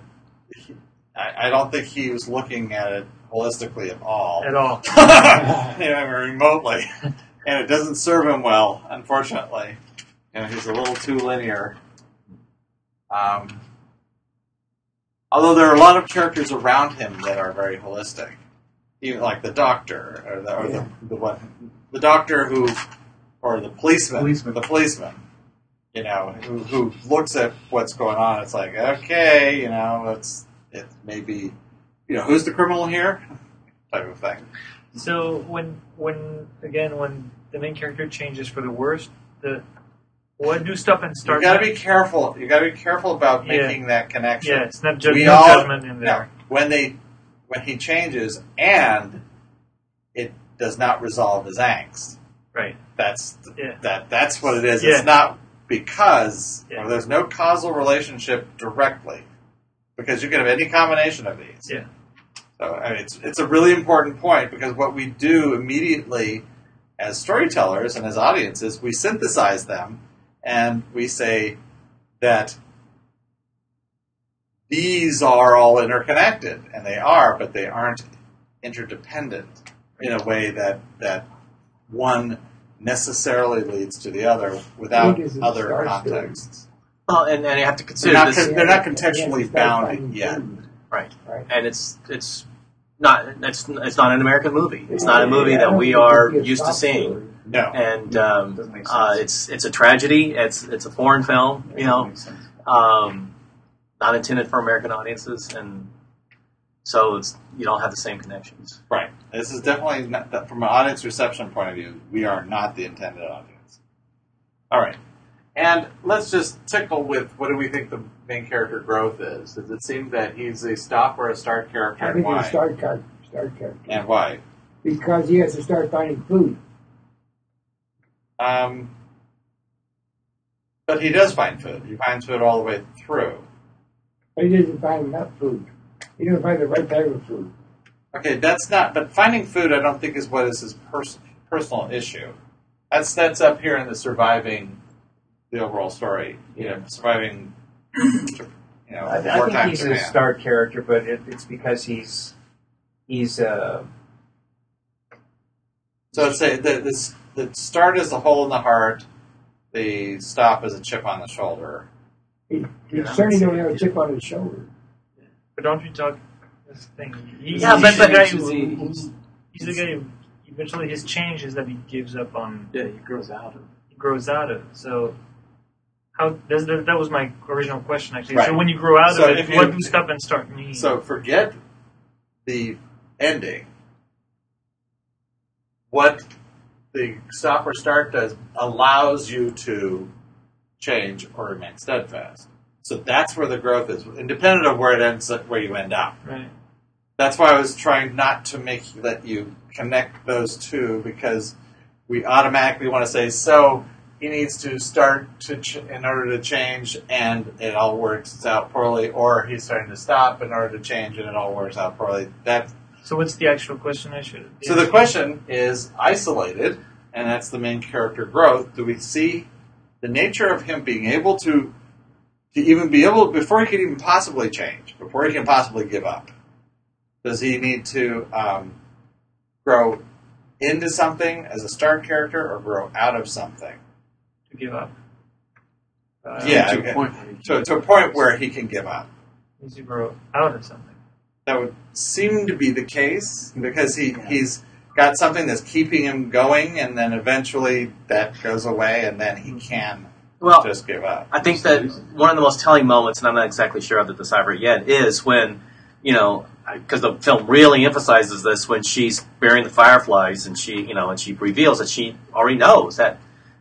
he, I, I don't think he was looking at it holistically at all, At all. even remotely, and it doesn't serve him well, unfortunately. You know, he's a little too linear. Um, although there are a lot of characters around him that are very holistic, even like the doctor or the or Yeah. the, the one the doctor who or the policeman, Policeman. the policeman. You know, who, who looks at what's going on. It's like, okay, you know, it's it maybe, you know, who's the criminal here, type of thing. So when when again when the main character changes for the worst, the what do stop and start. You got to be careful. You got to be careful about Yeah. making that connection. yeah, it's not just We no all- judgment in No, when they when he changes and it does not resolve his angst. Right. That's Yeah. that that's what it is. Yeah. It's not because Yeah. there's no causal relationship directly because you can have any combination of these. Yeah. So I mean, it's it's a really important point because what we do immediately as storytellers and as audiences, we synthesize them and we say that these are all interconnected, and they are, but they aren't interdependent in a way that that one necessarily leads to the other without think it's a other contexts. Well, and, and you have to They're consider not, this, con- they're not contextually it's bound yet. right? Right. And it's it's not it's it's not an American movie. It's not a movie Yeah, that we are it'd be a used to stop seeing. Story. No. and um, Doesn't uh, it's it's a tragedy. It's it's a foreign film, you know, um, not intended for American audiences, and so it's you don't have the same connections. Right. This is definitely not, that- from an audience reception point of view. We are not the intended audience. All right. And let's just tickle with what do we think the main character growth is? Does it seem that he's a stop or a start character, I and think why? it's start card, start character And why? because he has to start finding food. Um, but he does find food. He finds food all the way through. But he doesn't find enough food. He doesn't find the right type of food. Okay, that's not. But finding food, I don't think is what is his pers- personal issue. That's that's up here in the surviving the overall story. You know, surviving. You know, I, I think he's a Japan. star character, but it, it's because he's he's uh, So let's say the this the start is a hole in the heart. The stop is a chip on the shoulder. He, he Yeah, certainly I don't have a chip on his shoulder. But don't you talk this thing? He, Yeah, he's but- the guy who, he's- he's the guy who eventually his change is that he gives up on Yeah, he grows out of it. he grows out of. it. So how that's, that, that was my original question actually. Right. So when you grow out So of it, you- what do stop and start mean? So forget the ending. What the stop or start does allows you to change or remain steadfast. So that's where the growth is, independent of where it ends, where you end up. right. That's why I was trying not to make let you connect those two because we automatically want to say so. He needs to start to ch- in order to change, and it all works out poorly, or he's starting to stop in order to change, and it all works out poorly. That So what's the actual question I should? so the question is isolated, and that's the main character growth. Do we see the nature of him being able to to even be able before he can even possibly change, before he can possibly give up? Does he need to um, grow into something as a start character, or grow out of something? to give up. Uh, Yeah, to okay. a point where he To, to a point where he can give up. needs to grow out of something. That would seem to be the case because he, he's got something that's keeping him going, and then eventually that goes away, and then he can Well, just give up. I think that one of the most telling moments, and I'm not exactly sure how to decipher it yet, is when, you know, because the film really emphasizes this when she's burying the fireflies and she, you know, and she reveals that she already knows that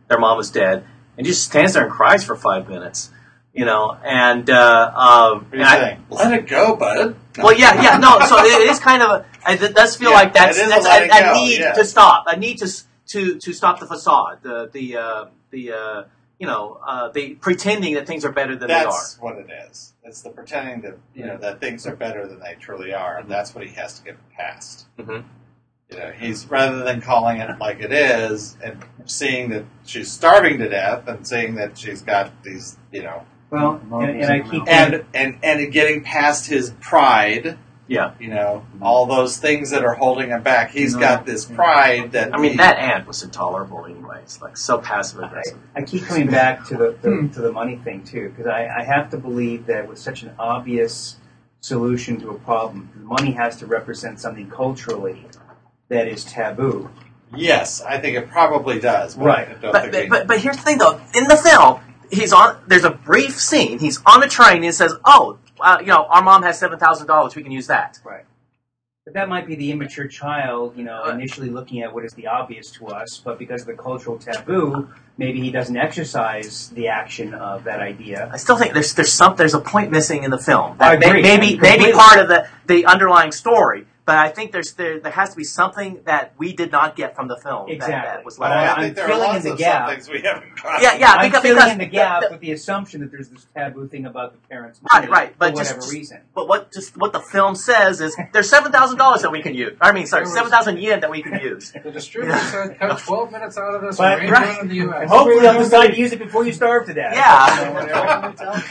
their mom is dead, and she just stands there and cries for five minutes, you know, and, uh, um, What are and I- Let it go, bud. Well, yeah, yeah, no. So it is kind of a. It does feel Yeah, like that's, it is a that's a, a need yeah. to stop. A need to to to stop the facade. The the uh, the uh, you know uh, the pretending that things are better than That's they are. That's what it is. It's the pretending that you know that things are better than they truly are, and that's what he has to get past. Mhm. You know, he's rather than calling it like it is and seeing that she's starving to death and seeing that she's got these, you know, well, and, and I keep and and and getting past his pride. Yeah, You know, all those things that are holding him back. He's No. got this pride that I mean he- that aunt was intolerable anyway. It's like so passive aggressive. I keep coming back to the, the hmm. to the money thing too, because I, I have to believe that with such an obvious solution to a problem, money has to represent something culturally that is taboo. Yes, I think it probably does. But Right. I don't But, think but, but but here's the thing though. In the film, he's on. There's a brief scene. He's on a train and he says, "Oh, uh, you know, our mom has seven thousand dollars. We can use that." Right. But that might be the immature child, you know, initially looking at what is the obvious to us, but because of the cultural taboo, maybe he doesn't exercise the action of that idea. I still think there's there's some there's a point missing in the film. I That may- agree. maybe Completely. maybe part of the the underlying story, but I think there's there there has to be something that we did not get from the film. that- That, was left I out. I'm think there are filling in the of gap. some things we haven't got. Yeah, yeah, I'm because, filling because in the gap the- with the assumption that there's this taboo thing about the parents' Right, money right, but for just- whatever just- reason. But what just what the film says is there's seven thousand dollars that we can use. I mean, sorry, seven thousand yen that we can use. The distributor said cut 12 minutes out of this But- right. in the U.S. Hopefully they'll decide to use it before you starve to death. Yeah.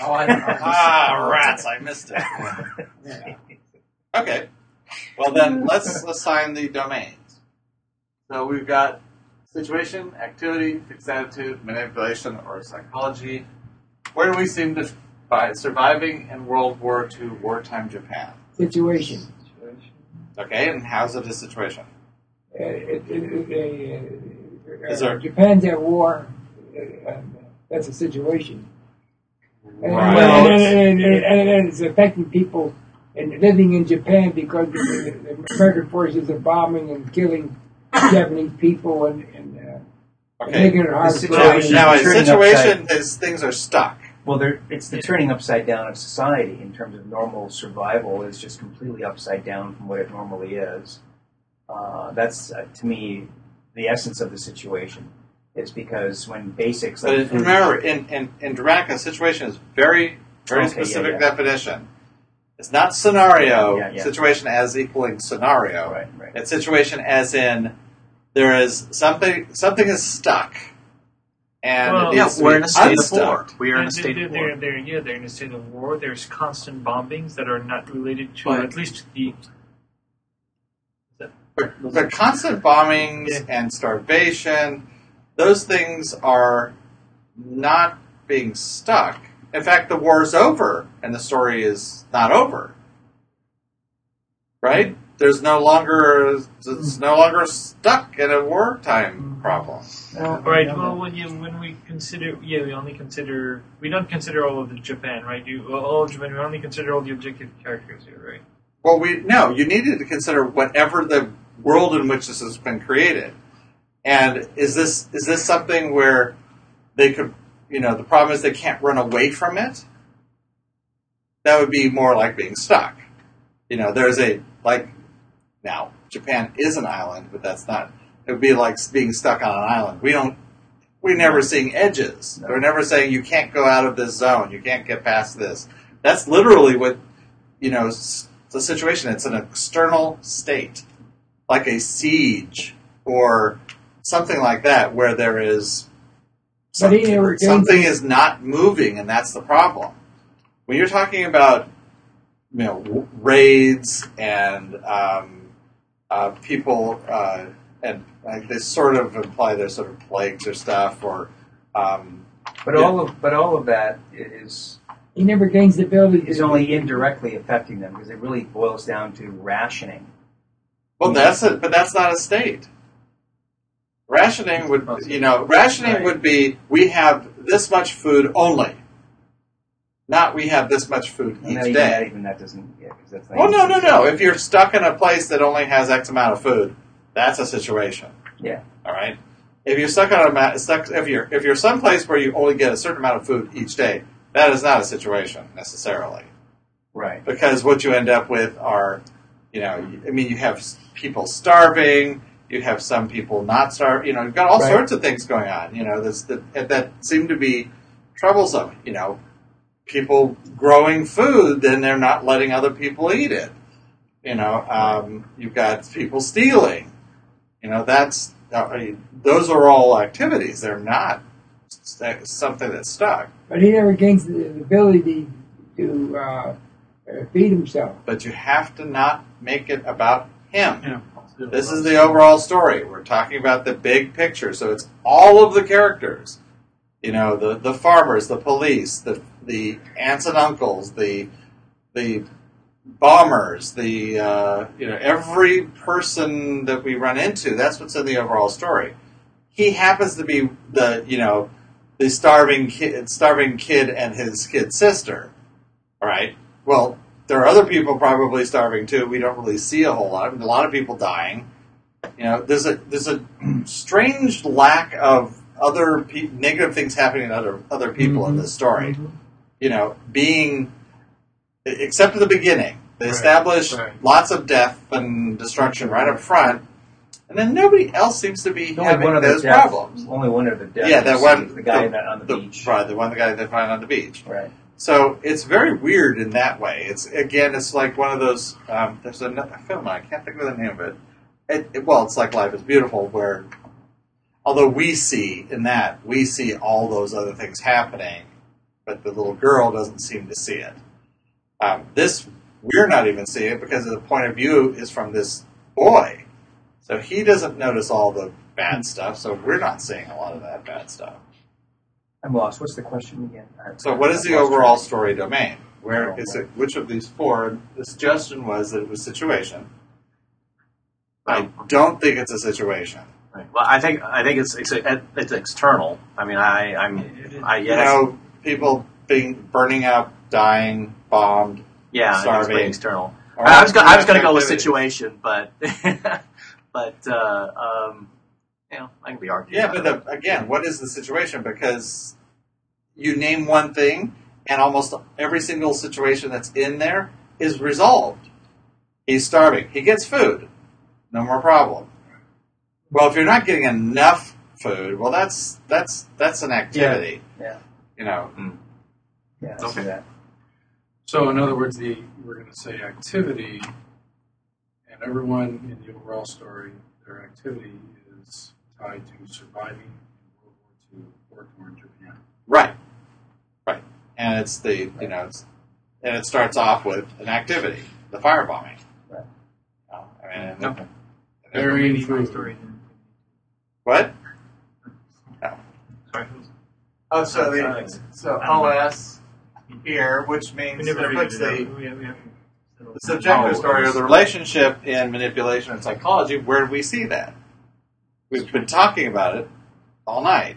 Oh, I know. Ah, rats! I missed it. Okay. Well, then let's assign the domains. So we've got situation, activity, fixed attitude, manipulation, or psychology. Where do we seem to by surviving in World War II wartime Japan? Situation. Okay, and how's it a situation? Uh, it, it, it, Is uh, there- Japan's at war. Uh, uh, that's a situation. And, Right. and, and, and, and- and it's affecting people and living in Japan because the, the, the American forces are bombing and killing Japanese people and, and uh, Okay. making it hard The situation- now the Turning situation is things are stuck. Well, there, it's the turning upside down of society in terms of normal survival is just completely upside down from what it normally is. Uh, that's uh, to me the essence of the situation. Is because when basics But like food- remember, in, in, in Dramatica, a situation is very, very Okay, yeah, specific yeah. definition. It's not scenario, Yeah, yeah. situation as equaling scenario. right, right. It's situation as in there is something something is stuck. And Well, Yeah, we're in a state of war. We are in a state they're, of they're, war. they're- yeah, they're in a state of war. There's constant bombings that are not related to But- at least the. But, but constant bombings Yeah. and starvation, those things are not being stuck. In fact, the war is over and the story is not over. Right? There's no longer it's no longer stuck in a wartime problem. uh, Right. Well, when you when we consider, yeah, we only consider we don't consider all of the Japan, right? You all of Japan. We only consider all the objective characters here, right? Well, we no. You needed to consider whatever the world in which this has been created, and is this is this something where they could, you know, the problem is they can't run away from it. That would be more like being stuck. You know, there's a like now Japan is an island, but that's not. It would be like being stuck on an island. We don't. We're never seeing edges. We're never saying you can't go out of this zone. You can't get past this. That's literally what you know, the situation. It's an external state, like a siege or something like that, where there is But he something, never gains something it. is not moving, and that's the problem. When you're talking about, you know, raids and um, uh, people, uh, and like, they sort of imply there's sort of plagues or stuff, or um, But Yeah. all of but all of that is he never gains the ability. is only indirectly affecting them because it really boils down to rationing. Well, that's it, but that's not a state. Rationing would, you know, rationing Right. would be we have this much food only, not we have this much food And each even that, day. even that doesn't. Yeah, that's not Well, no, no, no. If you're stuck in a place that only has X amount of food, that's a situation. Yeah. All right. If you're stuck on a stuck, if you're if you're someplace where you only get a certain amount of food each day, that is not a situation necessarily Right. because what you end up with are, you know, I mean, you have people starving, you have some people not starve. You know, you've got all Right. sorts of things going on. You know, that's that that seem to be troublesome. You know, people growing food, then they're not letting other people eat it. You know, um, you've got people stealing. You know, that's uh, I mean, those are all activities. They're not st- something that's stuck. But he never gains the, the ability to uh, uh, feed himself. But you have to not make it about him. Yeah. This is the overall story. We're talking about the big picture, so it's all of the characters. You know, the the farmers, the police, the the aunts and uncles, the the bombers, the uh, you know every person that we run into. That's what's in the overall story. He happens to be the you know the starving kid, starving kid, and his kid sister. All right. Well, there are other people probably starving too. We don't really see a whole lot. I mean, a lot of people dying. You know, there's a there's a strange lack of other pe- negative things happening to other other people in Mhm. this story. Mhm. You know, being except at the beginning, they Right, establish right. lots of death and destruction right up front, and then nobody else seems to be Only having one of those deaths- problems. Only one of the deaths. Yeah, that one The guy the, that on the, beach. right? The one the guy they find on the beach. Right. So it's very weird in that way. It's again, it's like one of those. Um, there's a, film I can't think of the name of it. It, it. Well, it's like Life is Beautiful, where although we see in that we see all those other things happening, but the little girl doesn't seem to see it. Um, this we're not even seeing it because the point of view is from this boy, so he doesn't notice all the bad stuff. So we're not seeing a lot of that bad stuff. I'm lost. What's the question again? I- So, what is the overall track. story domain? Where is it? Which of these four? The suggestion was that it was situation. I don't think it's a situation. Right. Well, I think I think it's it's, it's external. I mean, I I'm I You know, people being burning up, dying, bombed. yeah, I think it's starving. external. or I was go, I was going to go with situation, but but uh, um, you know, I can be argued. Yeah, but the, again, what is the situation? Because you name one thing, and almost every single situation that's in there is resolved. He's starving. He gets food. No more problem. Well, if you're not getting enough food, well, that's that's that's an activity. Yeah. You know. Hmm. Yeah, I see Okay. that. So, in other words, the we're going to say activity, and everyone in the overall story, their activity is tied to surviving in World War II or torn Japan. Right. Right. And it's the you know, it's, and it starts off with an activity, the firebombing. Right. Oh, I mean, and- Okay. and- Varying Maybe my food. story then. what? Oh. Sorry, Oh, so the- the so I don't know. OS here, which means it puts the, that. We- we have- the subjective Oh, story or the relationship in manipulation and psychology. Where do we see that? We've been talking about it all night.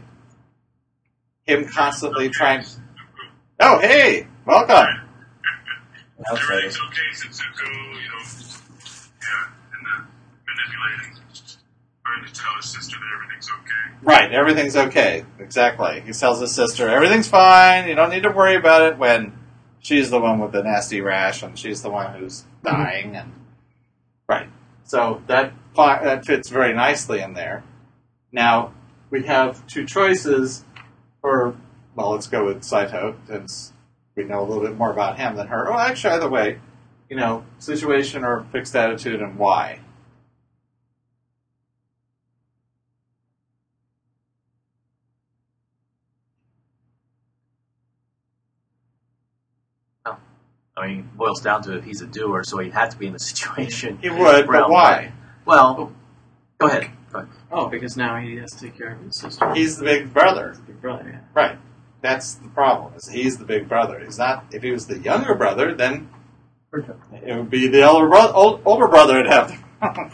Him constantly trying. Oh, hey, welcome. Everything's okay, Setsuko, you know, yeah, and then manipulating, trying to tell his sister that everything's okay. Right, everything's okay. Exactly. He tells his sister, everything's fine. You don't need to worry about it. When she's the one with the nasty rash, and she's the one who's mm-hmm. dying, and right. So that fi- that fits very nicely in there. Now we have two choices, or well, let's go with Seita since we know a little bit more about him than her. Oh, actually, either way, you know, situation or fixed attitude, and why. I mean, it boils down to if he's a doer, so he'd have to be in the situation. He would, but realm. why? Well, go ahead. Go ahead. Oh, because now he has to take care of his sister. He's the big brother. big brother. Yeah. Right. That's the problem. Is he's the big brother. He's not. If he was the younger brother, then it would be the elder bro- old, older brother would have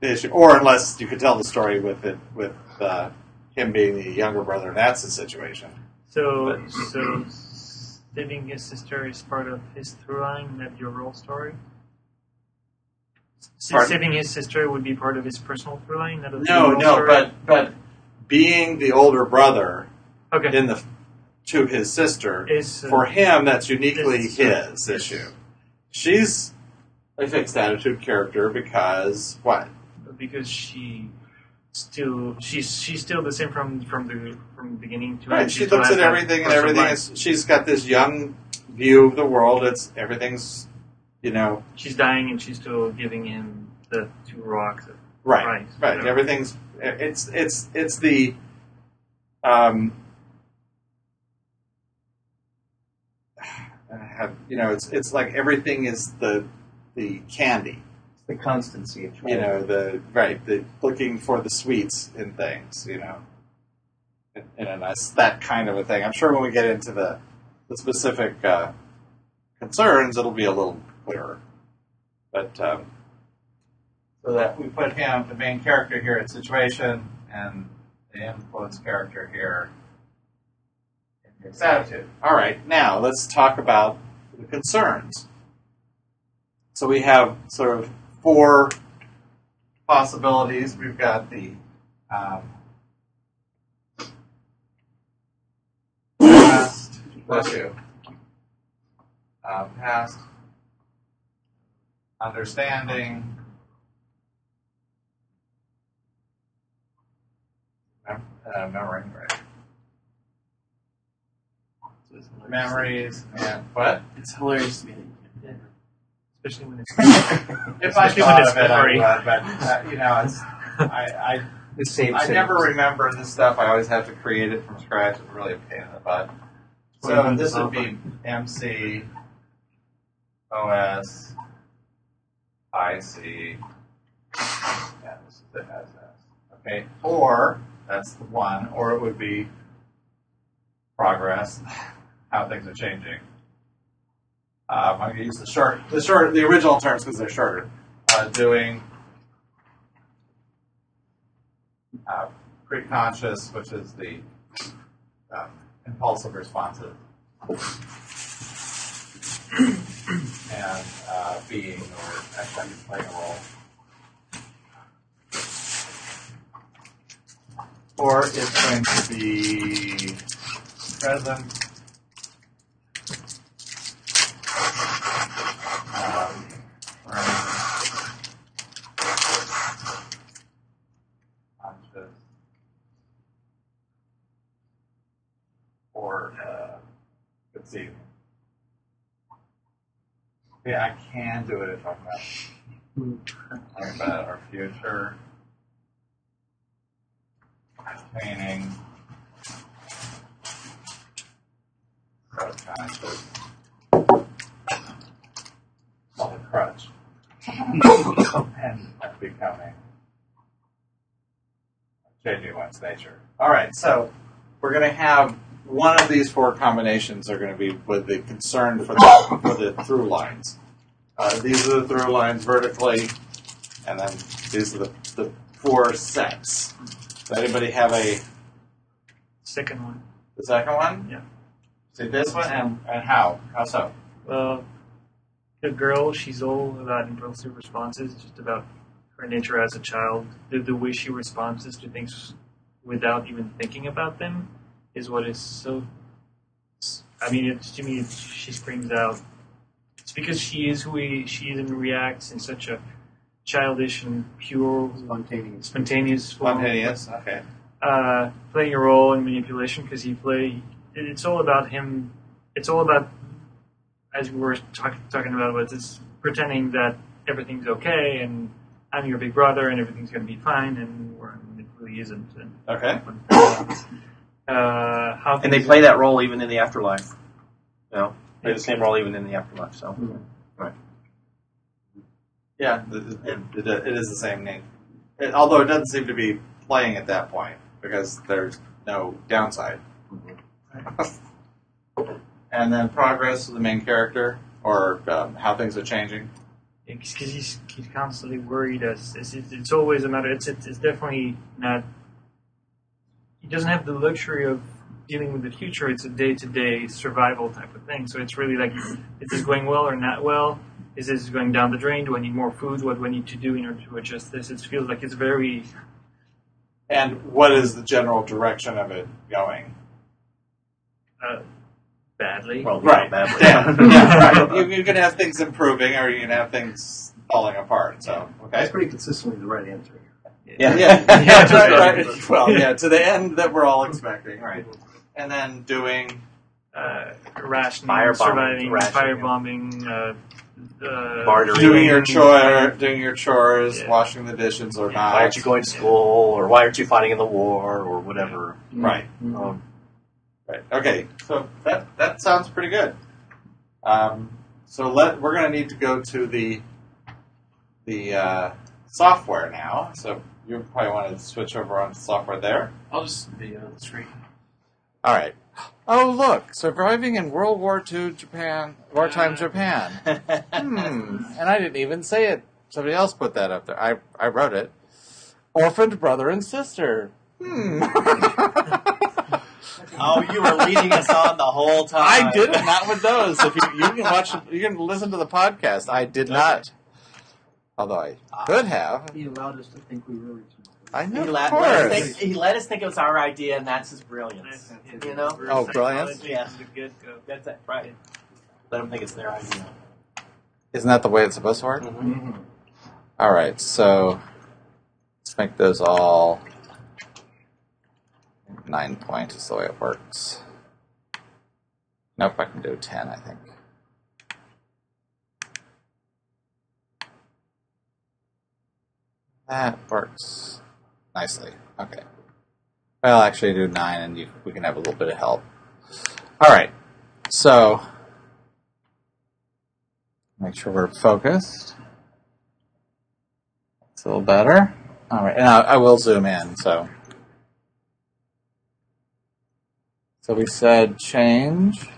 the issue. Or unless you could tell the story with it with uh, him being the younger brother, and that's the situation. So, so saving his sister is part of his through line, not your role story. Saving his sister would be part of his personal through line, not of No, no, story? but but being the older brother okay, in the to his sister is uh, for him that's uniquely It's- his issue. She's a fixed attitude character because what? because she still she's she's still the same from from the from the beginning to Right. end. She She looks at everything and everything is she's got this young view of the world. It's everything's you know She's dying and she's still giving him the two rocks. Right. Right. Everything's it's it's it's the um I have you know, it's it's like everything is the the candy. It's the constancy of You know, the right, the looking for the sweets in things, you know. And, and that's that kind of a thing. I'm sure when we get into the the specific uh, concerns, it'll be a little clearer. But um, so that we put him, the main character here at situation, and the influence character here in his attitude. All right, now let's talk about the concerns. So we have sort of four possibilities. We've got the um, past, bless you, uh, past understanding, uh, memory, right? So hilarious. memories, and what? It's hilarious to me. that especially when it's If I Especially when it's of it, I memory. would, but uh, you know, it's I, the same. I I never remember this stuff. I always have to create it from scratch. It's really a pain in the butt. So this would be MC, OS, IC. Yeah, this is the SS. Okay, or that's the one, or it would be progress, how things are changing. Um, I'm going to use the short, the short, the original terms because they're shorter. Uh, doing uh, preconscious, which is the um, impulsive responses, and uh, being or actually playing a role. Or it's going to be present. Um, or conscious. Or uh, let's see. Yeah, I can do it if I'm not talking about our future. Painting. Subconscious. Called a crutch. and becoming. Changing one's nature. All right, so we're going to have one of these four combinations are going to be with the concern for the, for the through lines. Uh, these are the through lines vertically, and then these are the, the four sets. Does anybody have a Second one. the second one? Yeah. See this one and, and how? How so? Well, the girl, she's all about impulsive responses, just about her nature as a child. The, the way she responds to things without even thinking about them is what is so. I mean, it's, to me, she screams out. It's because she is who he, she is and reacts in such a childish and pure, Spontaneous. spontaneous, form. Spontaneous. Okay. uh, playing a role in manipulation because he play. it- It's all about him. It's all about, as we were talk, talking about, was this pretending that everything's okay and I'm your big brother and everything's going to be fine and it really isn't. And, Okay. uh, Uh, how And they play that role even in the afterlife. You know, play the same role even in the afterlife. So mm-hmm. right. Yeah, it, it, it, it is the same name. It, although it doesn't seem to be playing at that point because there's no downside. Mm-hmm. and then progress of the main character or um, how things are changing. because he's, he's constantly worried. As, as it's, it's always a matter. It's, it's it's definitely not. He doesn't have the luxury of dealing with the future. It's a day to day survival type of thing. So it's really like, is this going well or not well? Is this going down the drain? Do I need more food? What do I need to do in order to adjust this? It feels like it's very. And what is the general direction of it going? Uh, badly. well, Right. badly. Yeah, yeah, right. You, you can have things improving or you can have things falling apart. So, okay. That's pretty consistently the right answer. Yeah. Yeah, yeah, Yeah, right, right. Well, yeah, to the end that we're all expecting, right? And then doing Uh, rationing, Firebombing, surviving, rationing. firebombing, uh, uh, Bartering. doing your chore, doing your chores, Yeah. washing the dishes or not. Why aren't you going to school, or why aren't you fighting in the war, or whatever? Right, Um, right. Okay, so that that sounds pretty good. Um, so let we're going to need to go to the the uh, software now. So you probably want to switch over on software there. I'll just be on the screen. All right. Oh, look, surviving in World War II Japan, wartime Japan. Hmm. And I didn't even say it. Somebody else put that up there. I, I wrote it. Orphaned brother and sister. Hmm. oh, you were leading us on the whole time. I didn't. Not with those. If you, you can watch, you can listen to the podcast. I did not. Although I could have. He allowed us to think we were original. I know, He of let, let us course. think, he let us think it was our idea, and that's his brilliance. You know, Oh, brilliant. Yeah. The good go. that's it, right? Let them think it's their idea. Isn't that the way it's supposed to work? Mm-hmm. All right. So let's make those all nine point is the way it works. Nope, I can do ten. I think. That works nicely. Okay. Well, actually, do nine, and you, we can have a little bit of help. All right. So make sure we're focused. It's a little better. All right, and I, I will zoom in. So, so we said change.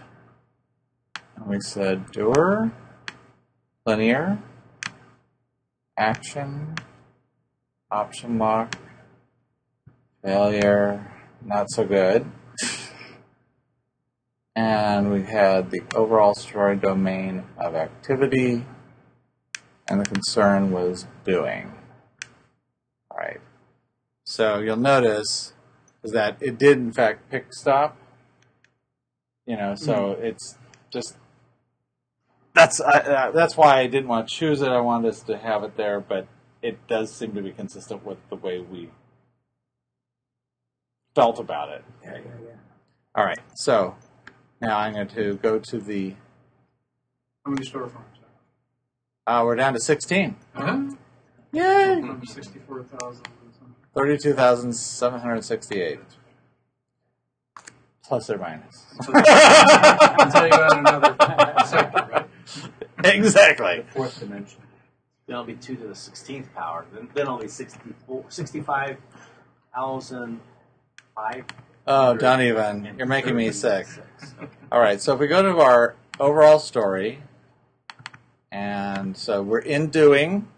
And we said doer, linear, action, option lock, failure, not so good. And we had the overall story domain of activity, and the concern was doing. All right. So you'll notice is that it did in fact pick stop. You know, so it's just that's I, uh, that's why I didn't want to choose it. I wanted us to have it there, but it does seem to be consistent with the way we felt about it. Yeah, yeah, yeah. All right, so now I'm going to go to the. How many storyforms? Uh, we're down to 16. Uh-huh. Yay! 64,000. Thirty-two thousand seven hundred sixty-eight. Plus or minus. Until you add another sector, right? exactly. Fourth dimension. Then it'll be 2 to the 16th power. Then, then it'll be 64 65,005. Oh, don't even. You're making me sick. All right, so if we go to our overall story, and so we're in doing.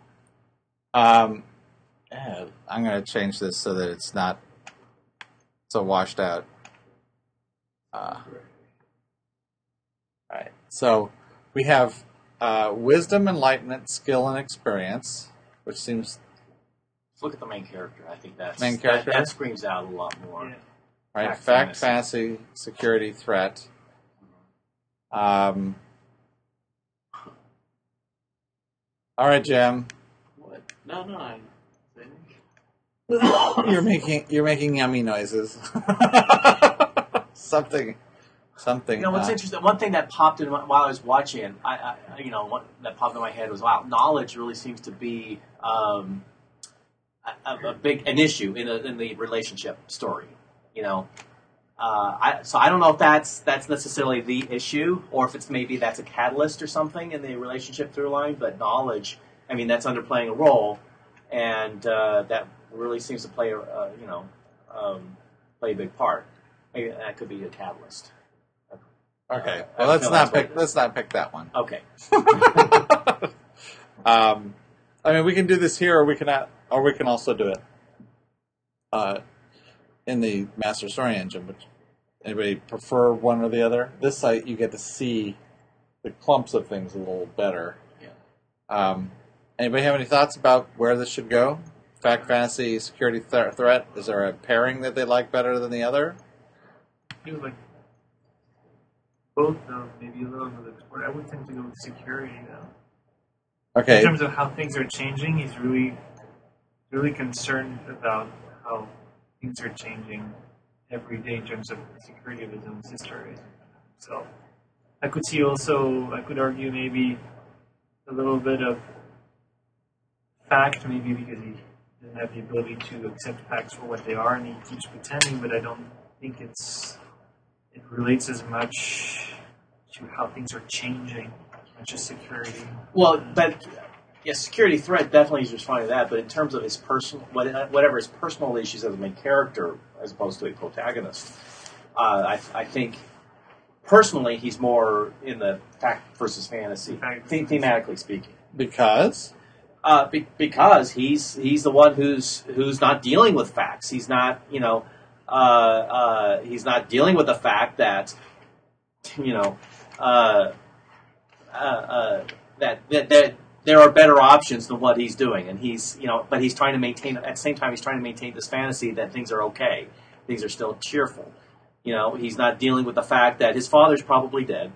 Um, eh, I'm going to change this so that it's not so washed out. Uh, all right, so we have uh, wisdom, enlightenment, skill, and experience, which seems Let's look at the main character. I think that's Main character? That, that screams out a lot more. Yeah. right. Fact, Fact, fantasy. fantasy, security, threat. Um, all right, Jim. What? No, no. I, you're making you're making yummy noises. something, something. You know what's uh, interesting? One thing that popped in my, while I was watching, I, I you know, what that popped in my head was, wow, knowledge really seems to be um, a, a big an issue in, a, in the relationship story. You know, uh, I, so I don't know if that's that's necessarily the issue, or if it's maybe that's a catalyst or something in the relationship through line. But knowledge, I mean, that's underplaying a role, and uh, that really seems to play, a uh, you know, um, play a big part. Maybe that could be a catalyst. Okay, Uh, well let's not pick let's not pick that one. Okay. um, I mean, we can do this here, or we can not, or we can also do it uh, in the master story engine. But anybody prefer one or the other? This site you get to see the clumps of things a little better. Yeah. Um, anybody have any thoughts about where this should go? Fact, fantasy, security, th- threat. Is there a pairing that they like better than the other? Feels like both, though. Maybe a little bit of export. I would tend to go with security, though. Okay. In terms of how things are changing, he's really, really concerned about how things are changing every day in terms of the security of his own sister. So, I could see also, I could argue maybe a little bit of fact, maybe because he doesn't have the ability to accept facts for what they are, and he keeps pretending. But I don't think it's it relates as much to how things are changing as much as security. Well, but yeah, security threat definitely he's responding to that. But in terms of his personal, whatever his personal issues as a main character, as opposed to a protagonist, uh, I, I think personally he's more in the fact versus fantasy, Fact the- thematically speaking. Because Uh, be, because he's he's the one who's who's not dealing with facts. He's not, you know, uh, uh, he's not dealing with the fact that, you know, uh, uh, uh, that, that that there are better options than what he's doing, and he's, you know, but he's trying to maintain at the same time he's trying to maintain this fantasy that things are okay, things are still cheerful. You know, he's not dealing with the fact that his father's probably dead.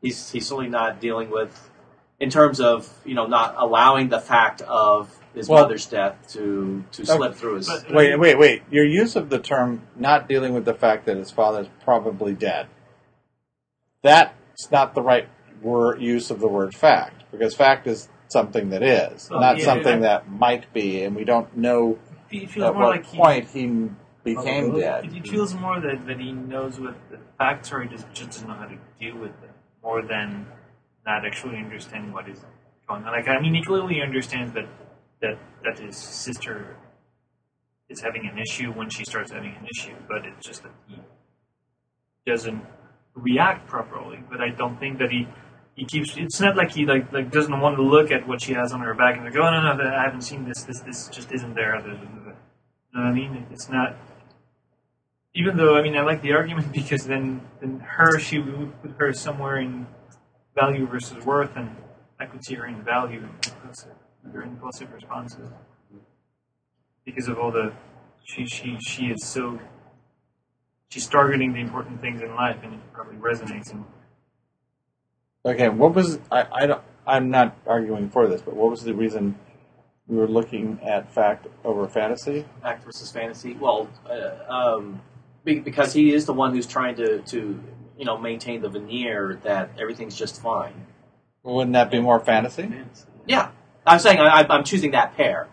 He's he's certainly not dealing with in terms of you know not allowing the fact of his Well- mother's death to to slip through his. But- Wait, wait, wait. Your use of the term not dealing with the fact that his father is probably dead. That's not the right word use of the word fact, because fact is something that is, Well, not yeah, something that might be, and we don't know at more what like he, point he became oh, dead. It feels more that, that he knows what the facts are, he just, just doesn't know how to deal with them, more than not actually understanding what is going on. Like, I mean, he clearly understands that, that, that his sister is having an issue when she starts having an issue, but it's just that he doesn't react properly. But I don't think that he he keeps. It's not like he like like doesn't want to look at what she has on her back and like, oh no no, I haven't seen this. This this just isn't there. You know what I mean? It's not. even though I mean I like the argument because then then her she would put her somewhere in value versus worth, and I could see her in value impulsive, her impulsive responses because of all the she she she is so she's targeting the important things in life, and it probably resonates. And Okay, what was I? I don't. I'm not arguing for this, but what was the reason we were looking at fact over fantasy? Fact versus fantasy. Well, uh, um, because he is the one who's trying to, to you know maintain the veneer that everything's just fine. Wouldn't that be more fantasy? Fantasy. Yeah, I'm saying I, I'm choosing that pair: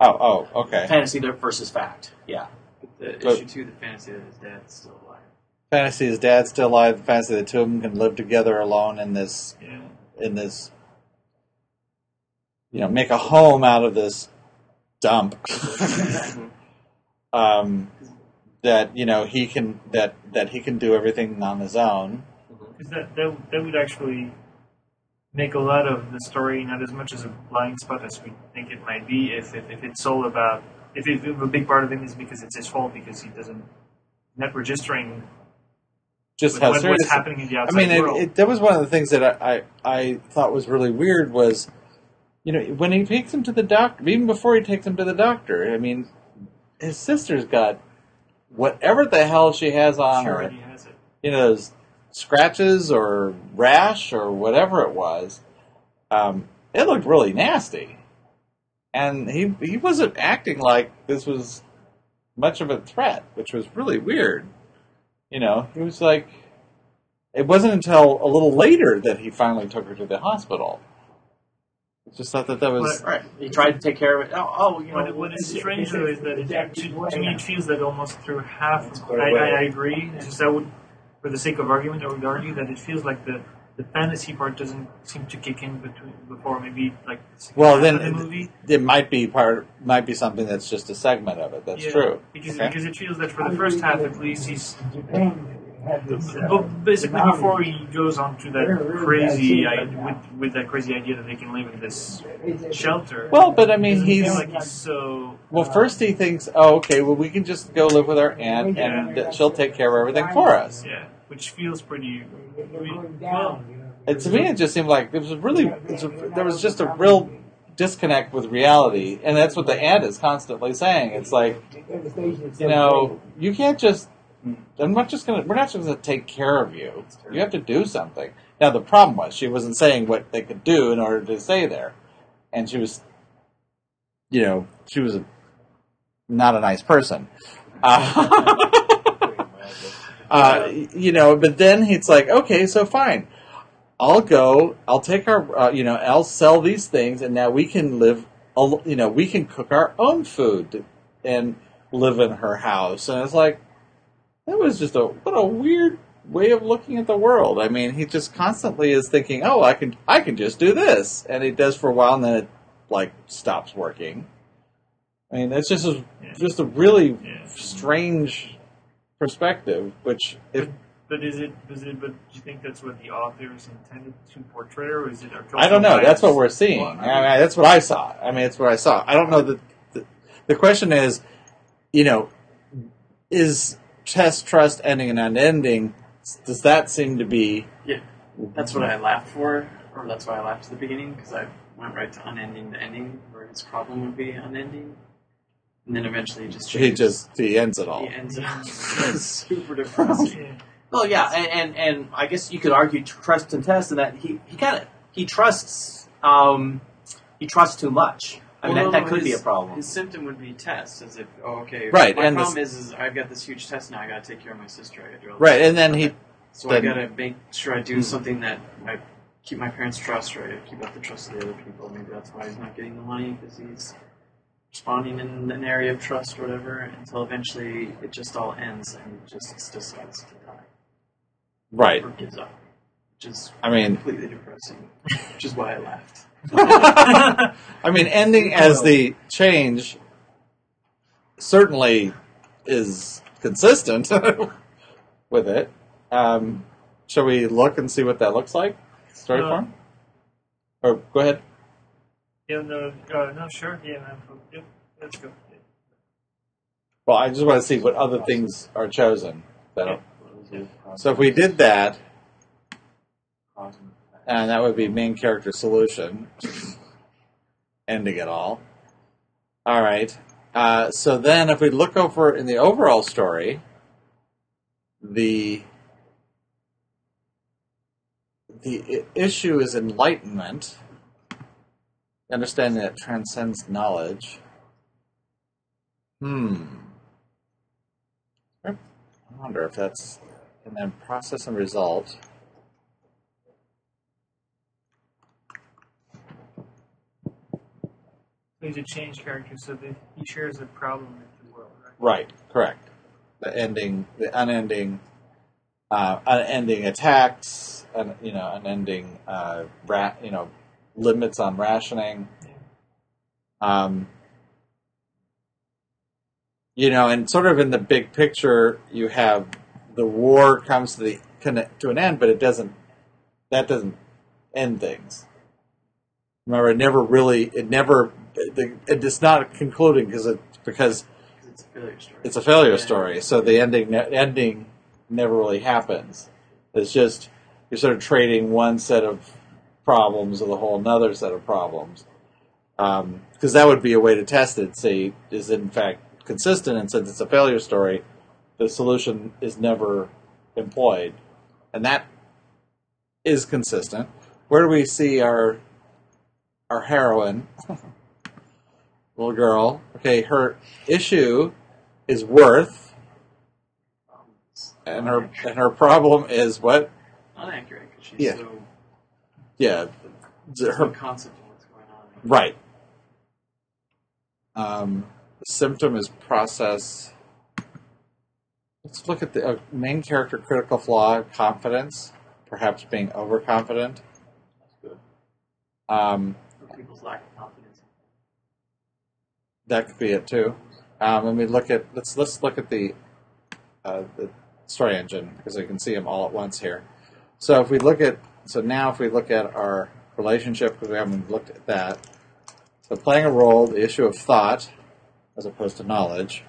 Oh, oh, okay. fantasy versus fact. Yeah, The But- issue two, the fantasy that his dad's still alive. Fantasy is dad still alive. Fantasy the two of them can live together alone in this yeah, in this. You know, make a home out of this dump. um, that you know he can that that he can do everything on his own. because that, that that would actually make a lot of the story not as much as a blind spot as we think it might be. If if, if it's all about if, if, if a big part of it is because it's his fault because he doesn't not registering Just how what- serious. what's happening in the I outside mean, world. it, it, that was one of the things that I, I I thought was really weird was, you know, when he takes him to the doctor, even before he takes him to the doctor. I mean, his sister's got whatever the hell she has on She her. already has it. You know, those scratches or rash or whatever it was. Um, it looked really nasty, and he he wasn't acting like this was much of a threat, which was really weird. You know, he was like, it wasn't until a little later that he finally took her to the hospital. I just thought that that was right. He tried to take care of it. Oh, oh you know, What, what is strange though is that it, Exactly. to, to me it feels that almost through half. That's I, way. I, I agree. It's just I would, for the sake of argument, I would argue that it feels like the, the fantasy part doesn't seem to kick in between before maybe like the second well. Then the movie. it might be part, might be something that's just a segment of it. That's Yeah, true. Because Okay. because it feels that for the first half at least he's Japan this. Uh, But basically, before he goes on to that Very, very crazy, I, with, with that crazy idea that they can live in this shelter. Well, but I mean, doesn't he's like he's so. well. First, he thinks, "Oh, okay. Well, we can just go live with our aunt, and that she'll take care of everything for us." Yeah, which feels pretty. They're going down. You know. And to me, it just seemed like it was really it's a, there was just a real disconnect with reality, and that's what the aunt is constantly saying. It's like you know, you can't just. I'm not just gonna. We're not just gonna take care of you. You have to do something. Now the problem was she wasn't saying what they could do in order to stay there, and she was, you know, she was a, not a nice person. Uh, uh, you know, but then he's like, okay, so fine. I'll go. I'll take our. Uh, you know, I'll sell these things, and now we can live. You know, we can cook our own food and live in her house. And it's like that was just a what a weird way of looking at the world. I mean, he just constantly is thinking, "Oh, I can, I can just do this," and he does for a while, and then it like stops working. I mean, that's just a, Yeah. just a really Yeah. strange perspective. Which, if But is it? Is it? But do you think that's what the authors intended to portray, or is it? I don't know. That's what we're seeing. Well, I mean, that's what I saw. I mean, that's what I saw. I don't know that. The, the question is, you know, is test trust ending and unending? Does that seem to be? Yeah, that's what I laughed for, or that's why I laughed at the beginning because I went right to unending to ending, where his problem would be unending, and then eventually he just He just he ends it all. he ends up super depressing. Well, yeah, and, and and I guess you could argue trust and test, and that he he kind of he trusts um he trusts too much. I mean, Well, that, that could be a problem. His symptom would be test, as if, oh, okay, Right, My and problem this- is, is I've got this huge test now. I got to take care of my sister. I got to do all Right, and then he So I then- got to make sure I do Hmm. something that I keep my parents' trust, right? I keep up the trust of the other people. Maybe that's why he's not getting the money because he's responding in an area of trust or whatever. Until eventually it just all ends and he just decides to die right. or gives up, which is I mean, completely depressing. which is why I laughed. I mean, ending as the change certainly is consistent with it. Um, shall we look and see what that looks like? Story Uh, form? Or go ahead. Yeah, no, uh, no, sure, yeah, man. Yep, let's go. Well, I just want to see what other things are chosen. That so if we did that, and that would be main character solution, ending it all. All right. Uh, so then, if we look over in the overall story, the the issue is enlightenment, understanding that transcends knowledge. Hmm. I wonder if that's and then process and result. He's a change character, so that he shares a problem with the world, right? Right, correct. The ending, the unending, uh, unending attacks, and you know, unending, uh, ra- you know, limits on rationing. Um, you know, and sort of in the big picture, you have the war comes to the to an end, but it doesn't. That doesn't end things. Remember, it never really, it never, it, it's not concluding because it because It's a failure story. it's a failure Yeah. story. So the ending ending never really happens. It's just you're sort of trading one set of problems with a whole another set of problems. Um, because that would be a way to test it. Say, is it in fact consistent? And since it's a failure story, the solution is never employed, and that is consistent. Where do we see our our heroine, little girl? Okay, her issue is worth, and her and her problem is what? Not accurate because she's Yeah. so Yeah, her no concept of what's going on. right. Um, the symptom is process. Let's look at the uh, main character critical flaw: confidence, perhaps being overconfident. Good. Um, people's lack of confidence. That could be it too. Um, and we look at let's let's look at the uh, the story engine because we can see them all at once here. So if we look at so now if we look at our relationship because we haven't looked at that. So playing a role, the issue of thought as opposed to knowledge.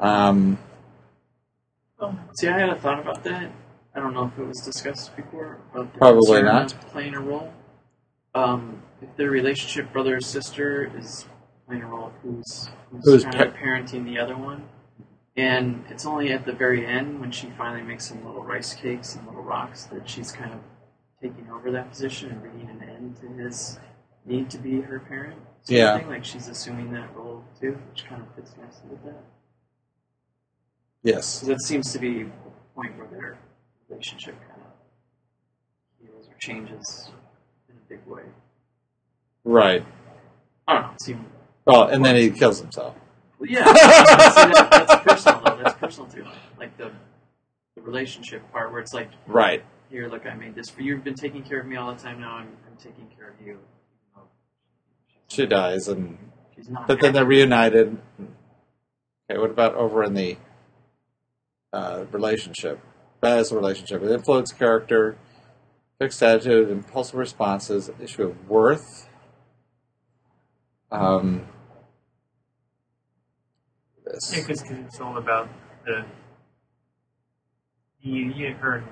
Um, See, I had a thought about that. I don't know if it was discussed before. About Probably not. Playing a role. Um, if their relationship brother or sister is playing a role of who's who's, Who's kind of parenting the other one, and it's only at the very end when she finally makes some little rice cakes and little rocks that she's kind of taking over that position and bringing an end to his need to be her parent. sort of Yeah. thing. like she's assuming that role too, which kind of fits nicely with that. yes. That seems to be the point where their relationship kind of heals or changes in a big way. Right. I don't know. It seemed, Well, and then he kills himself. well, yeah, See, that, that's personal though. That's personal too. Like the the relationship part where it's like, Right. here, look, I made this for you. You've been taking care of me all the time. Now I'm, I'm taking care of you. She dies, and She's not. but then they're reunited. Okay, what about over in the uh, relationship? That is a relationship. It influence character, fixed attitude, impulsive responses, issue of worth. Um, this. Yeah, because it's all about the you, you her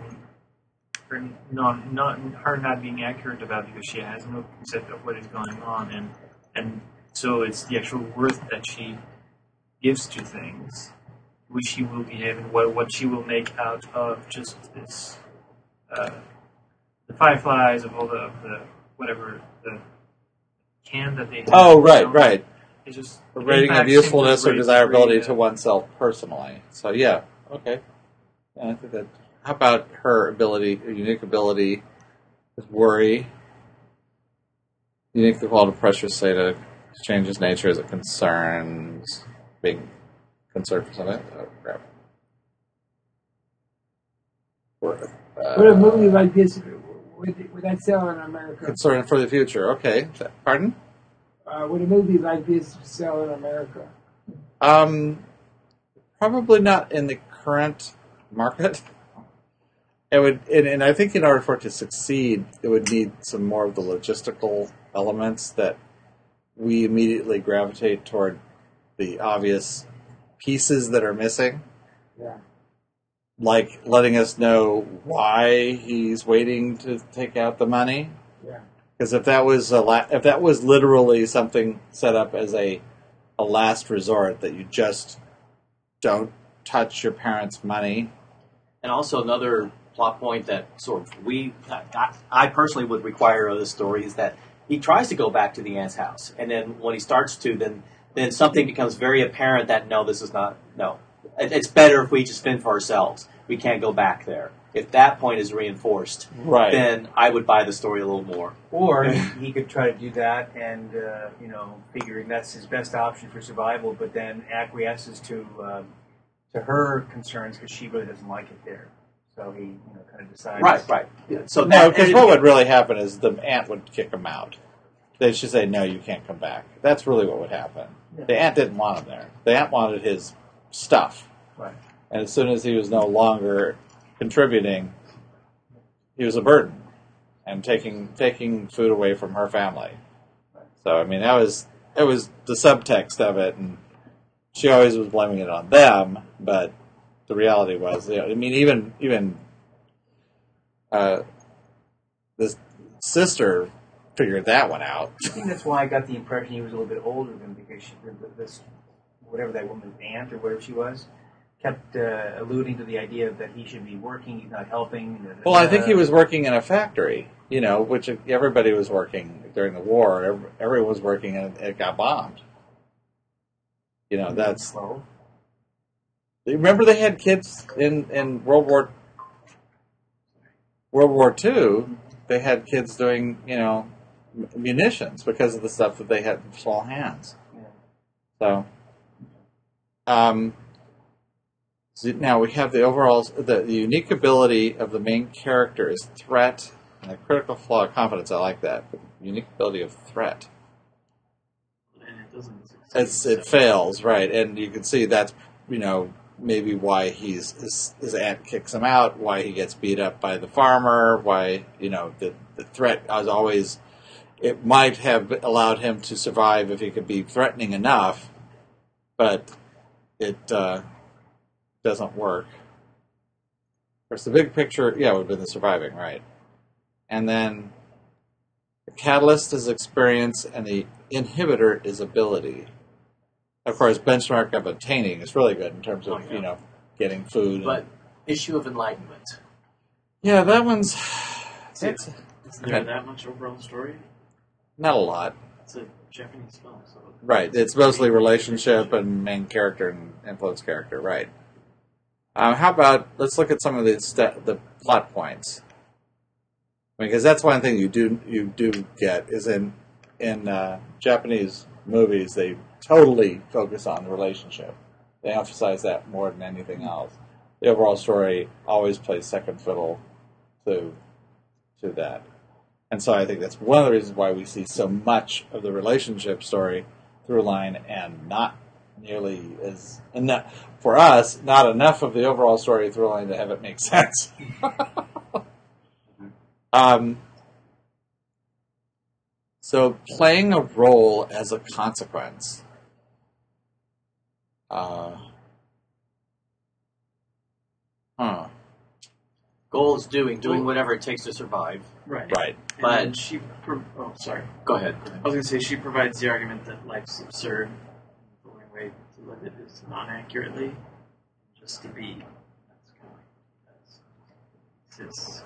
her not not her not being accurate about it because she has no concept of what is going on, and and so it's the actual worth that she gives to things, which she will behave and what what she will make out of just this uh, the fireflies of all the, the whatever the can that they have. Oh, right, you right. It's just A rating of usefulness or desirability to oneself personally. So yeah, okay. Yeah, I think that. How about her ability, her unique ability, with worry, unique the quality of pressure say to change his nature as it concerns being concerned for something. Oh, crap. Worth. Uh, Would a movie like this would, would that sell in America? concern for the future. Okay, pardon. Uh, would a movie like this sell in America? Um, probably not in the current market. It would, and, and I think in order for it to succeed, it would need some more of the logistical elements that we immediately gravitate toward the obvious pieces that are missing. Yeah. Like letting us know why he's waiting to take out the money. Yeah. Because if that was a la- if that was literally something set up as a a last resort that you just don't touch your parents' money. And also another plot point that sort of we, I, I personally would require of this story is that he tries to go back to the aunt's house, and then when he starts to, then then something becomes very apparent that no, this is not no. It, it's better if we just fend for ourselves. We can't go back there. If that point is reinforced, Right. then I would buy the story a little more. Or he could try to do that and, uh, you know, figuring that's his best option for survival, but then acquiesces to um, to her concerns because she really doesn't like it there. So he, you know, kind of decides. Right, right. So No, because what would really happen is the aunt would kick him out. They should say, "No, you can't come back." That's really what would happen. The aunt didn't want him there. The aunt wanted his stuff, Right. And as soon as he was no longer contributing, he was a burden and taking taking food away from her family. So I mean, that was that was the subtext of it, and she always was blaming it on them, but the reality was, you know, I mean, even even uh, the sister figured that one out. I think that's why I got the impression he was a little bit older than because she, this, whatever that woman's aunt or whatever she was, kept uh, alluding to the idea that he should be working, he's not helping. Well, I think he was working in a factory, you know, which everybody was working during the war. Everyone was working, and it got bombed. You know, that's slow. remember they had kids in in World War World War Two. They had kids doing, you know, munitions because of the stuff that they had in small hands. Yeah. So, um, now we have the overall the, the unique ability of the main character is threat and the critical flaw of confidence. I like that. But unique ability of threat. and it doesn't. succeed. It's it fails right, and you can see that's you know maybe why he's his, his aunt kicks him out, why he gets beat up by the farmer, why you know the the threat was always. It might have allowed him to survive if he could be threatening enough, but it uh, doesn't work. Of course, the big picture, yeah, would have been the surviving, right? And then the catalyst is experience, and the inhibitor is ability. Of course, benchmark of obtaining is really good in terms of Oh, yeah. you know getting food. and- But issue of enlightenment. yeah, that one's See, it's Is there that much overall story? not a lot, It's a Japanese film, so right? It's mostly relationship and main character and influence character, right? Um, how about let's look at some of the st- the plot points, because that's one thing you do you do get is in in uh, Japanese movies they totally focus on the relationship. They emphasize that more than anything else. The overall story always plays second fiddle to to that. And so I think that's one of the reasons why we see so much of the relationship story through line and not nearly as enough for us, not enough of the overall story through line to have it make sense. um, so playing a role as a consequence. Uh, huh. Goal is doing, doing whatever it takes to survive. right, Right. And But- then she. Pro- oh, sorry. Go ahead. I was going to say she provides the argument that life's absurd. The only way to live it is not accurately, just to be. That's kind of like that's, it's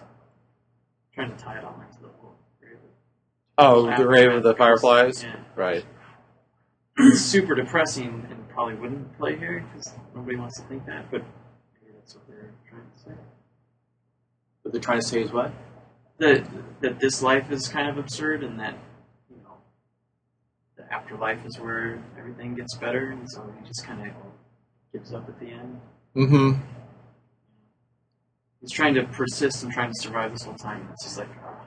trying to tie it all into the whole. Grave Oh, the Grave of the Fireflies? Yeah. Right. It's super depressing and probably wouldn't play here because nobody wants to think that, but maybe that's what they're trying to say. What they're trying to say is what? that that this life is kind of absurd and that you know the afterlife is where everything gets better and so he just kind of gives up at the end Mm-hmm. he's trying to persist and trying to survive this whole time and it's just like ah,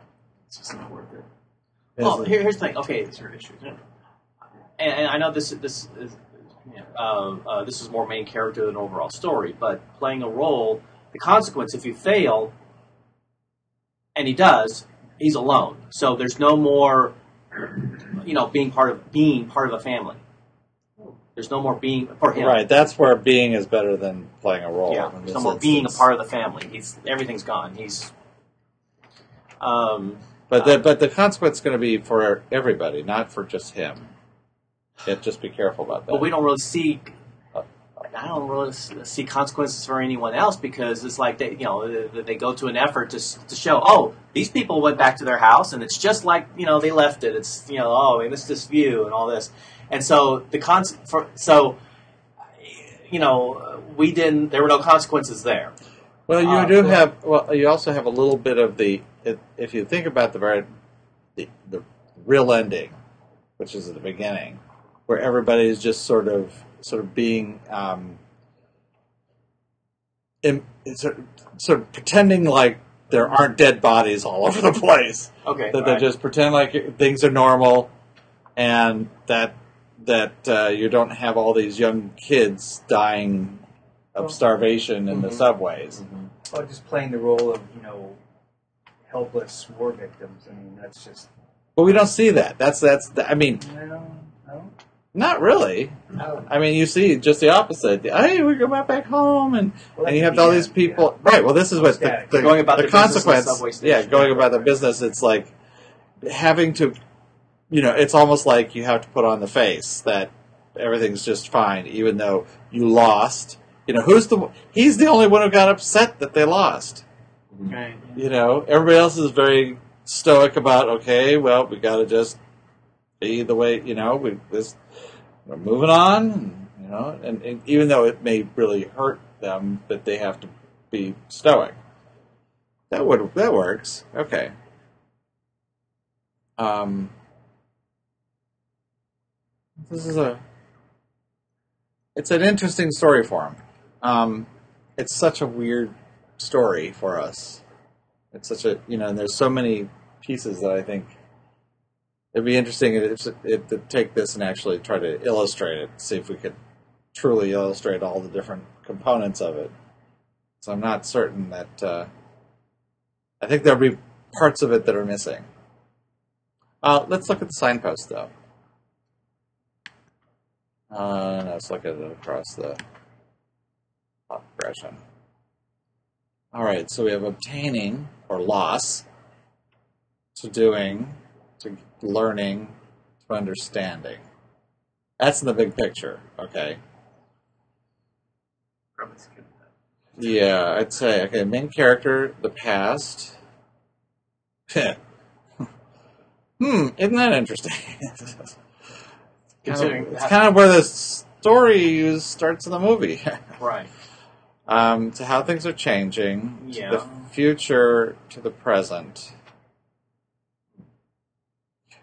it's just not worth it Well, here, here's the thing. Okay, it's her issues and, and I know this this is uh, uh, this is more main character than overall story, but playing a role, the consequence if you fail, and he does, he's alone. So there's no more, you know, being part of being part of a family. There's no more being for him. Right. That's where being is better than playing a role. Yeah, there's no more being a part of the family. He's everything's gone. He's um, But the but the consequence is going to be for everybody, not for just him. Yeah, just be careful about that. but we don't really see. I don't really see consequences for anyone else because it's like they, you know, they, go to an effort to to show, oh, these people went back to their house and it's just like you know they left it. It's you know, oh, we missed this view and all this, and so the for so you know we didn't. There were no consequences there. Well, you Uh, do have. Well, you also have a little bit of the. If, if you think about the very, the, the real ending, which is at the beginning, where everybody is just sort of, sort of being, um, in, sort, of, sort of pretending like there aren't dead bodies all over the place. Okay, that they right. just pretend like things are normal, and that that uh, you don't have all these young kids dying of starvation in the Mhm. subways. Well, just playing the role of you know helpless war victims. I mean, that's just But we don't see that. That's that's. I mean, no, no. Not really. No. I mean, you see just the opposite. Hey, we go back back home, and Well, and you have all these yeah, people. Right. Well, this is what the, the, Going about the their business in the consequence. yeah, going about the business. It's like having to, you know, it's almost like you have to put on the face that everything's just fine, even though you lost. You know, who's the? He's the only one who got upset that they lost. Right. You know, everybody else is very stoic about. Okay, well, we got to just be the way. You know, we this we're moving on. You know, and, and even though it may really hurt them, that they have to be stoic. That would that works. Okay. Um, this is a. It's an interesting story for. Um, it's such a weird story for us. It's such a you know, and there's so many pieces that I think it'd be interesting if, if to take this and actually try to illustrate it, see if we could truly illustrate all the different components of it. So I'm not certain that. Uh, I think there'll be parts of it that are missing. Uh, let's look at the signpost, though. Uh, let's look at it across the progression. All right, so we have obtaining or loss to doing to learning to understanding. That's in the big picture, okay? Probably skip that. Yeah, I'd say okay. Main character, the past. hmm, isn't that interesting? It's kind of- it's kind of where the story starts in the movie. right. um, to how things are changing, Yeah. to the future, to the present.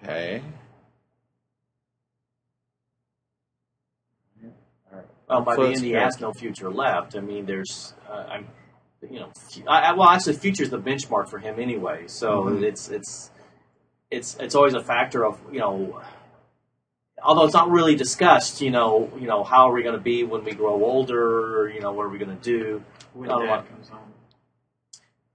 Okay. Well, by the end, he has no future left. I mean, there's, uh, I'm, you know, I, well, actually, future's the benchmark for him anyway. So Mhm. it's it's it's it's always a factor of you know, although it's not really discussed. You know, you know, how are we going to be when we grow older? You know, what are we going to do? When Dad comes home.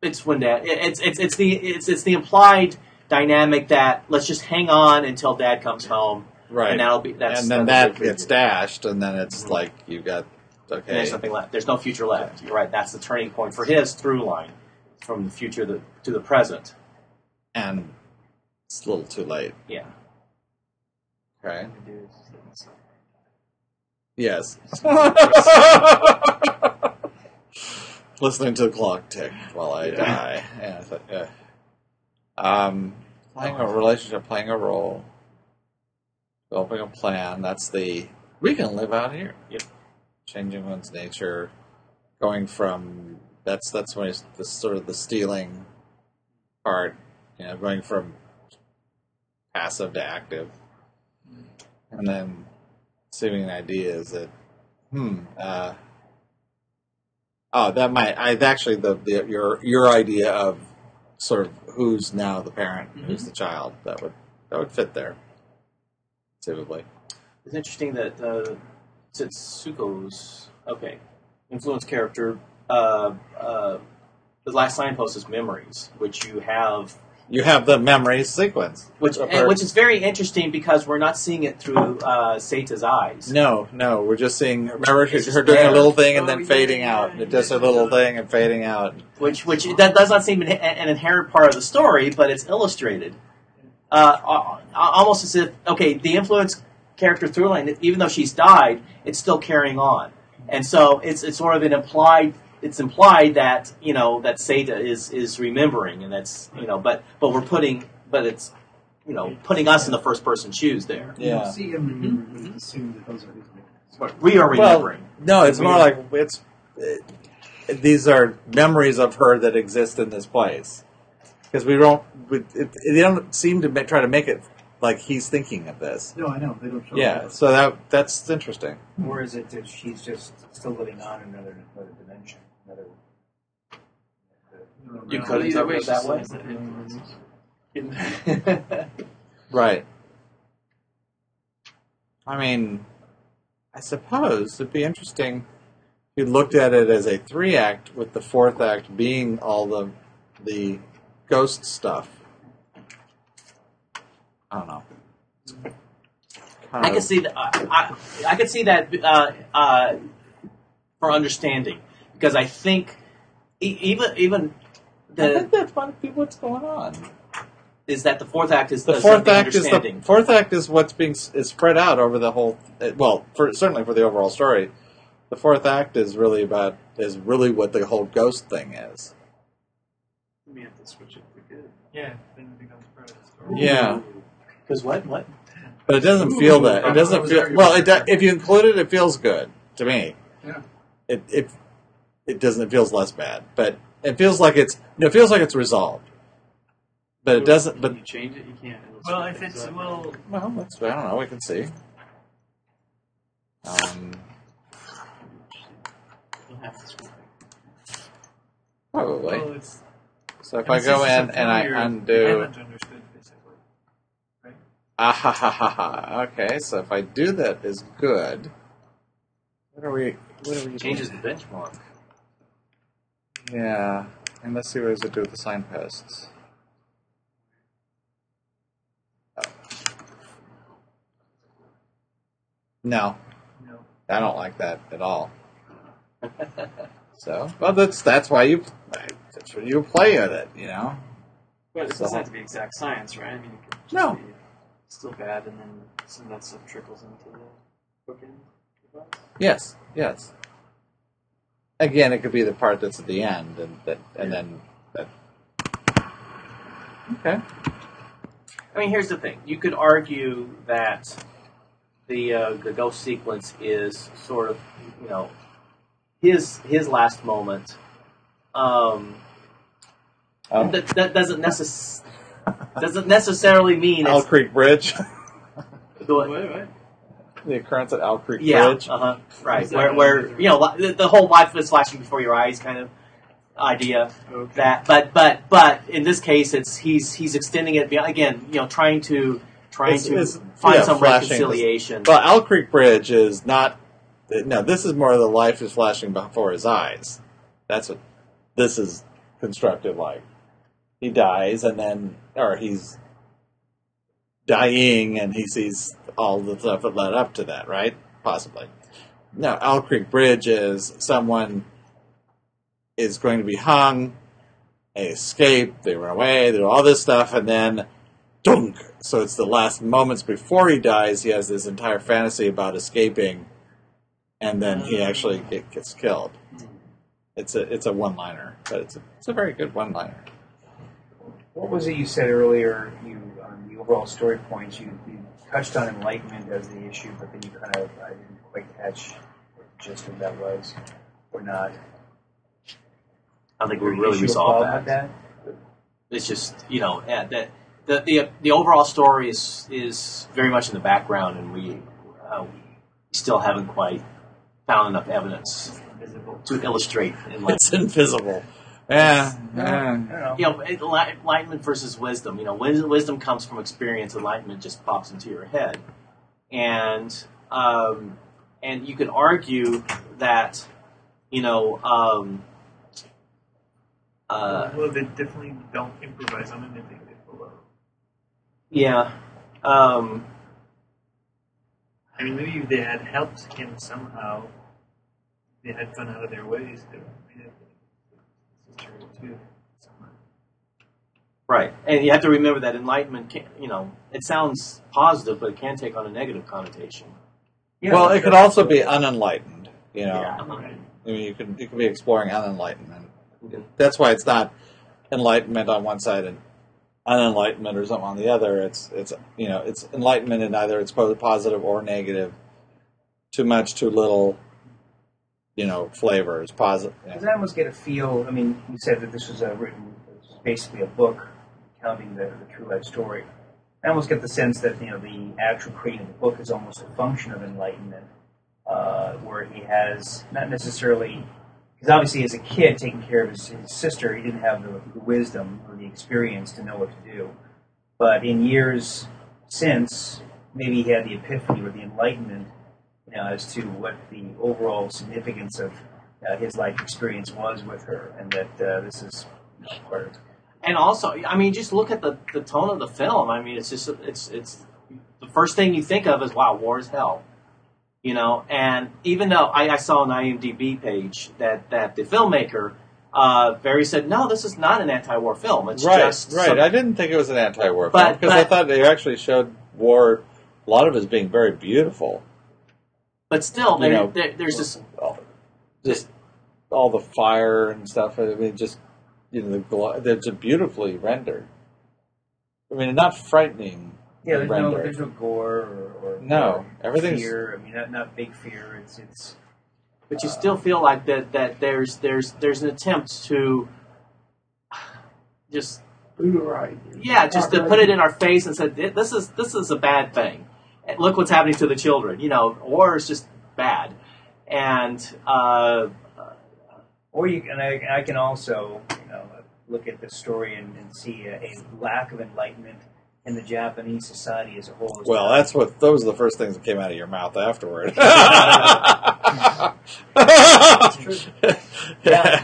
It's when dad. it- It's it's it's the it's it's the implied dynamic that let's just hang on until dad comes home, Right. and that'll be that's and then that's that gets dashed, and then it's Mhm. like you've got And okay. There's nothing left. There's no future left. You're right. That's the turning point for his through line from the future to, to the present. and it's a little too late. Yeah. Okay. The dude is just getting so- Yes. Listening to the clock tick while I die. Yeah. I thought, yeah. Um, playing a relationship, playing a role, developing a plan. That's the we can live out here. Yep. Changing one's nature, going from that's that's when it's the sort of the stealing part. You know, going from passive to active, and then assuming the idea is that hmm uh, oh that might I actually the, the your your idea of sort of who's now the parent who's the child that would that would fit there typically It's interesting that uh, Setsuko's okay influence character. Uh, uh, the last signpost is memories, which you have. You have the memory sequence. which and which is very interesting because we're not seeing it through uh, Seita's eyes. No, no, we're just seeing. Remember, her, It's just her doing a little thing and Oh, then fading out. yeah, just a little thing and fading out. which which that does not seem an, an inherent part of the story, but it's illustrated. Uh, almost as if okay, the influence character through line, even though she's died, it's still carrying on, and so it's it's sort of an implied. It's implied that you know that Seita is is remembering, and that's you know, but but we're putting, but it's you know putting us in the first person shoes there. You Yeah. see him remember, but you assume that those are his memories. We are remembering. No, it's more like it's. It, these are memories of her that exist in this place because we don't. We, it, they don't seem to ma- try to make it like he's thinking of this. No, I know they don't show. Yeah, so that that's interesting. Or is it that she's just still living on in another another dimension? Another. You No, could either interpret it that way. says that Right. I mean, I suppose it'd be interesting if you looked at it as a three act, with the fourth act being all the the ghost stuff. I don't know. Kind I of- can see that. I, I, I can see that uh, uh, for understanding because I think e- even even I think that's might be what's going on. is that the fourth act is The is fourth act is the fourth act is what's being s- is spread out over the whole. uh, Well, for certainly for the overall story, the fourth act is really about is really what the whole ghost thing is. We have to switch it for good. Yeah, then it becomes part of the story. Yeah, Because what what but it doesn't feel that. It doesn't feel well. It do, if you include it, it feels good to me. Yeah. It it it doesn't. It feels less bad, but it feels like it's. no, It feels like it's resolved, but it doesn't. Can But you change it? You can't. It'll Well, if it's up. well, well, that's, I don't know. We can see. Um, You'll have to screw things probably. well, So if I go in and I undo, haven't understood basically. ah ha ha ha ha. Okay, so if I do that is good. What are we? What are we? changes the benchmark. Yeah, and let's see what does it do with the signposts. Oh. No, No. I don't like that at all. So, well, that's that's why you that's you play with it, you know. But it So- doesn't have to be exact science, right? I mean, it could just No. be still bad, and then some of that stuff trickles into the bookend device. Yes, yes. Again, it could be the part that's at the end, and that, and then that. Okay. I mean, here's the thing: you could argue that the uh, the ghost sequence is sort of you know his his last moment. Um, Oh. that, that doesn't necess- doesn't necessarily mean Owl it's Creek Bridge. the, Wait, wait. The occurrence at Owl Creek yeah, Bridge. uh-huh, right. Is Where, where you know the, the whole life is flashing before your eyes kind of idea. Okay. That, but but but in this case, it's he's he's extending it beyond, again. You know, trying to trying It's- to it's- find yeah, some flashing. reconciliation. But Owl Creek Bridge is not. No, this is more the life is flashing before his eyes. That's what this is constructed like. He dies, and then, or he's dying, and he sees all the stuff that led up to that, right? Possibly. No, Owl Creek Bridge is someone is going to be hung, they escape, they run away, they do all this stuff, and then dunk. So it's the last moments before he dies. He has this entire fantasy about escaping, and then he actually oh. get, gets killed. It's a it's a one liner, but it's a, it's a very good one liner. What was it you said earlier? You on the overall story points. You, you touched on enlightenment as the issue, but then you kind of I didn't quite catch what the gist of that was, or not. I think we really resolved that. that. It's just you know yeah, that the, the the overall story is is very much in the background, and we uh, we still haven't quite found enough evidence to illustrate enlightenment. It's invisible. Yeah, I yeah. you know, enlightenment versus wisdom. You know, wisdom comes from experience. Enlightenment just pops into your head, and um, and you can argue that you know um, Uh, well, they definitely don't improvise on anything they follow. yeah. Um, I mean, maybe if they had helped him somehow, they had gone out of their ways to made it sister too. right. And you have to remember that enlightenment can, you know, it sounds positive, but it can take on a negative connotation. Yeah, well, it sure. could also be unenlightened. You know, Yeah. Right. I mean, you could you could be exploring unenlightenment. That's why it's not enlightenment on one side and unenlightenment or something on the other. It's it's you know it's enlightenment in either it's both positive or negative. Too much, too little. You know, flavor positive. Because I almost get a feel. I mean, you said that this was a written, was basically a book counting the, the true life story. I almost get the sense that you know the actual creating of the book is almost a function of enlightenment, uh, where he has not necessarily, because obviously as a kid taking care of his, his sister, he didn't have the, the wisdom or the experience to know what to do. But in years since, maybe he had the epiphany or the enlightenment you know, as to what the overall significance of uh, his life experience was with her, and that uh, this is you know, part of And also, I mean, just look at the, the tone of the film. I mean, it's just it's it's the first thing you think of is wow, war is hell, you know. And even though I, I saw an IMDb page that that the filmmaker uh, Barry said, no, this is not an anti-war film. It's right, just right. some- I didn't think it was an anti-war film because I thought they actually showed war. A lot of it as being very beautiful. But still, you know, there, there's this just all the fire and stuff. I mean, just you know, the glo- they're beautifully rendered. I mean, not frightening. yeah. There's no rendered. there's no gore or, or No, or everything's- fear. I mean, not, not big fear. It's it's but you uh, still feel like that that there's there's there's an attempt to just Right. yeah just to put it in our face and said this is this is a bad thing And look what's happening to the children you know war is just bad and uh, or you and I, I can also you know look at this story and, and see a, a lack of enlightenment in the Japanese society as a whole. as Well, that's what those are the first things that came out of your mouth afterward. yeah,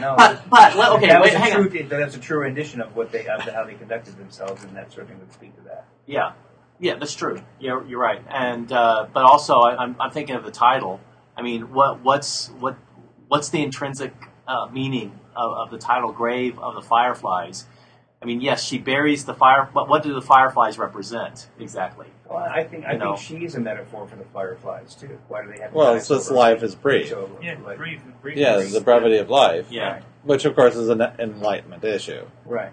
no. but but let- okay that wait a hang on That's a true rendition of what they of how they conducted themselves, and that certainly would speak to that. Yeah, yeah, that's true. You're, you're right. And uh, but also, I, I'm, I'm thinking of the title. I mean, what what's what what's the intrinsic uh, meaning of, of the title "Grave of the Fireflies"? I mean, yes, she buries the fire, but what do the fireflies represent exactly? Well, I think I You know. think she's a metaphor for the fireflies too. Why do they have? well, eyes it's just over- life is brief. so, Yeah, like- brief, brief. Yeah, brief. the brevity of life, Yeah, which of course is an enlightenment issue. Right.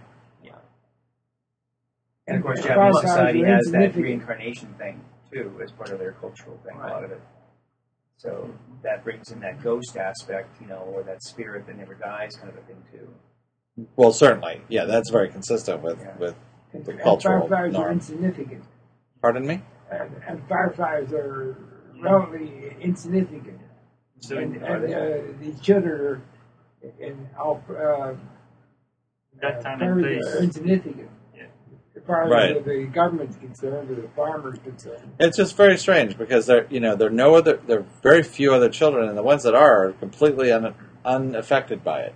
Yeah. And of course, Japanese society has that reincarnation thing too, as part of their cultural thing. A lot of it. So that brings in that ghost aspect, you know, or that spirit that never dies, kind of a thing too. Well, certainly, yeah, that's very consistent with Yeah. with. The and cultural fireflies are norm. insignificant. Pardon me. And, and fireflies are relatively insignificant. So, and and uh, these children are in all uh, that time uh, and place. uh, insignificant. Yeah. As far Right. as the government's concerned, or the farmer's concerned. It's just very strange because there, you know, there are no other, there are very few other children, and the ones that are are completely un, unaffected by it.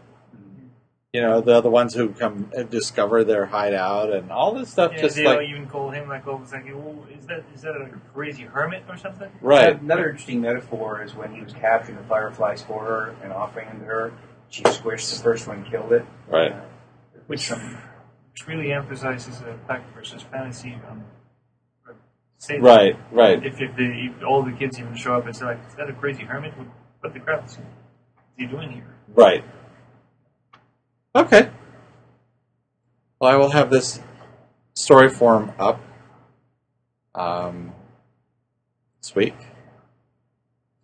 You know, they're the ones who come and discover their hideout and all this stuff. Yeah, just they like don't even call him like, oh, it's like, oh, is that is that a crazy hermit or something? right, Another interesting metaphor is when he was capturing the fireflies for her and offering them to her. She squished the first one, killed it. Right. Uh, Which, some- which really emphasizes the fact versus fantasy. Um, statement. right, right. If, if, the, if all the kids even show up and say, like, is that a crazy hermit? What, what the crap is he doing here? Right. Okay. Well, I will have this storyform up um, this week.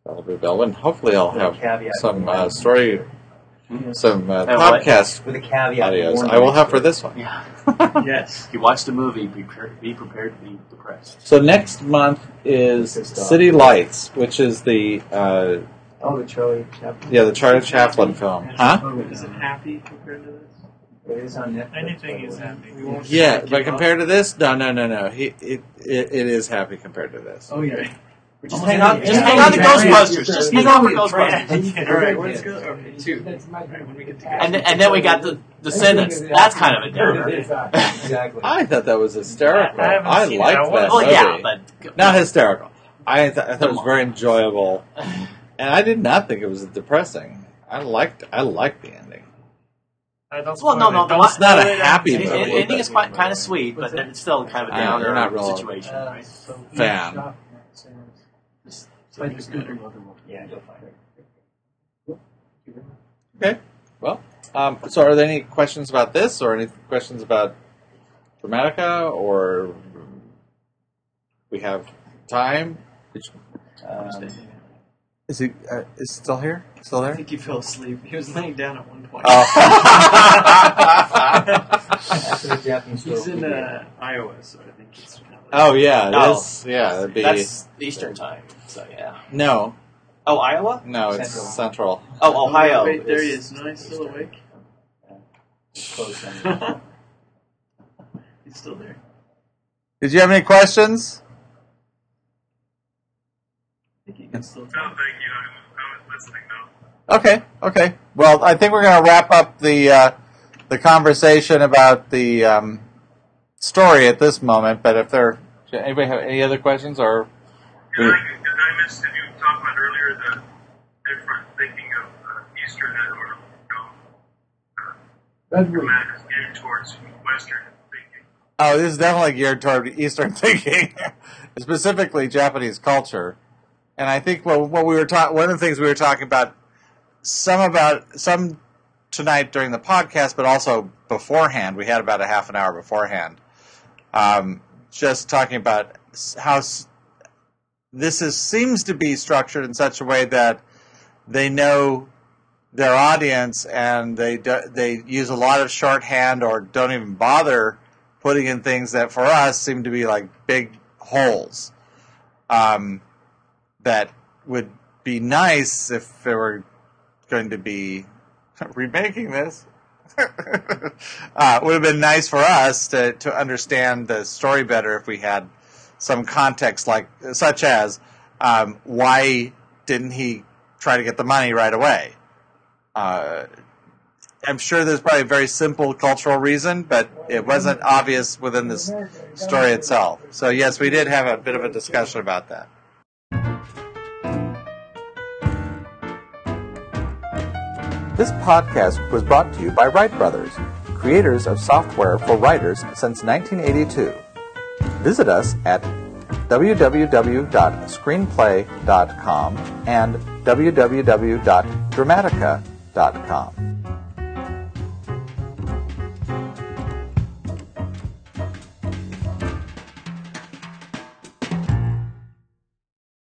That'll be available, and hopefully, I'll have some uh, story, some uh, Have what? podcast with a caveat. audios. warning. I will have for this one. yeah. Yes. If you watch the movie, be prepared, be prepared to be depressed. So next month is City Lights, which is the uh, Oh, the Charlie Chaplin. yeah the Charlie Chaplin film, huh? Is it happy compared to this? It is on Netflix. Anything the is way. happy. Yeah, but compared to this, no, no, no, no. He it, it, it is happy compared to this. Oh, yeah. Just hang on- just hang on to Ghostbusters. Just hang on for Ghostbusters. All right, let's go. Okay, two. That's my Right, when we get together. And then, and then we got the Descendants. That's kind of a downer. Exactly. I thought that was hysterical. I haven't I seen liked that that. one. Well, yeah, but not hysterical. I, th- I thought it was very enjoyable, and I did not think it was depressing. I liked I liked the ending. Don't Well, no, spoil no, it. Don't It's not a happy the movie. the ending is quite kind of sweet, but then it's still kind of a I know, downer you're not real- situation. Uh, Fan. Shop, so Just I just Googled it. Yeah, find it. Okay. Well, um, so are there any questions about this, or any questions about Dramatica, or we have time? Um, Is he uh, is still here? Still there? I think he fell asleep. He was laying down at one point. Oh. after the Japanese He's in uh, Iowa, so I think it's. oh yeah, Oh. this yeah, that'd be That's Eastern time, so yeah. no, Oh, Iowa? no, it's Central. central. Oh, Ohio. Wait, there he is- is. No, he's still awake. close then. he's still there. Did you have any questions? I think he can still No, thank you. I, I was listening though. Okay, okay. Well, I think we're going to wrap up the uh, the conversation about the um, story at this moment. But if there, anybody have any other questions, or Did I, did miss? Did you talk about earlier the different thinking of uh, Eastern or you know, Redwood. Dramatica geared towards Western thinking? oh, this is definitely geared toward Eastern thinking, specifically Japanese culture. And I think what, what we were talking, one of the things we were talking about, some about some tonight during the podcast, but also beforehand. We had about a half an hour beforehand, um, just talking about how s- this is seems to be structured in such a way that they know their audience and they do, they use a lot of shorthand or don't even bother putting in things that for us seem to be like big holes. Um, that would be nice if they were going to be remaking this. uh, would have been nice for us to, to understand the story better if we had some context, like such as um, why didn't he try to get the money right away? Uh, I'm sure there's probably a very simple cultural reason, but it wasn't obvious within the s- story itself. So yes, we did have a bit of a discussion about that. This podcast was brought to you by Write Brothers, creators of software for writers since 1982. Visit us at www.screenplay.com and www.dramatica.com.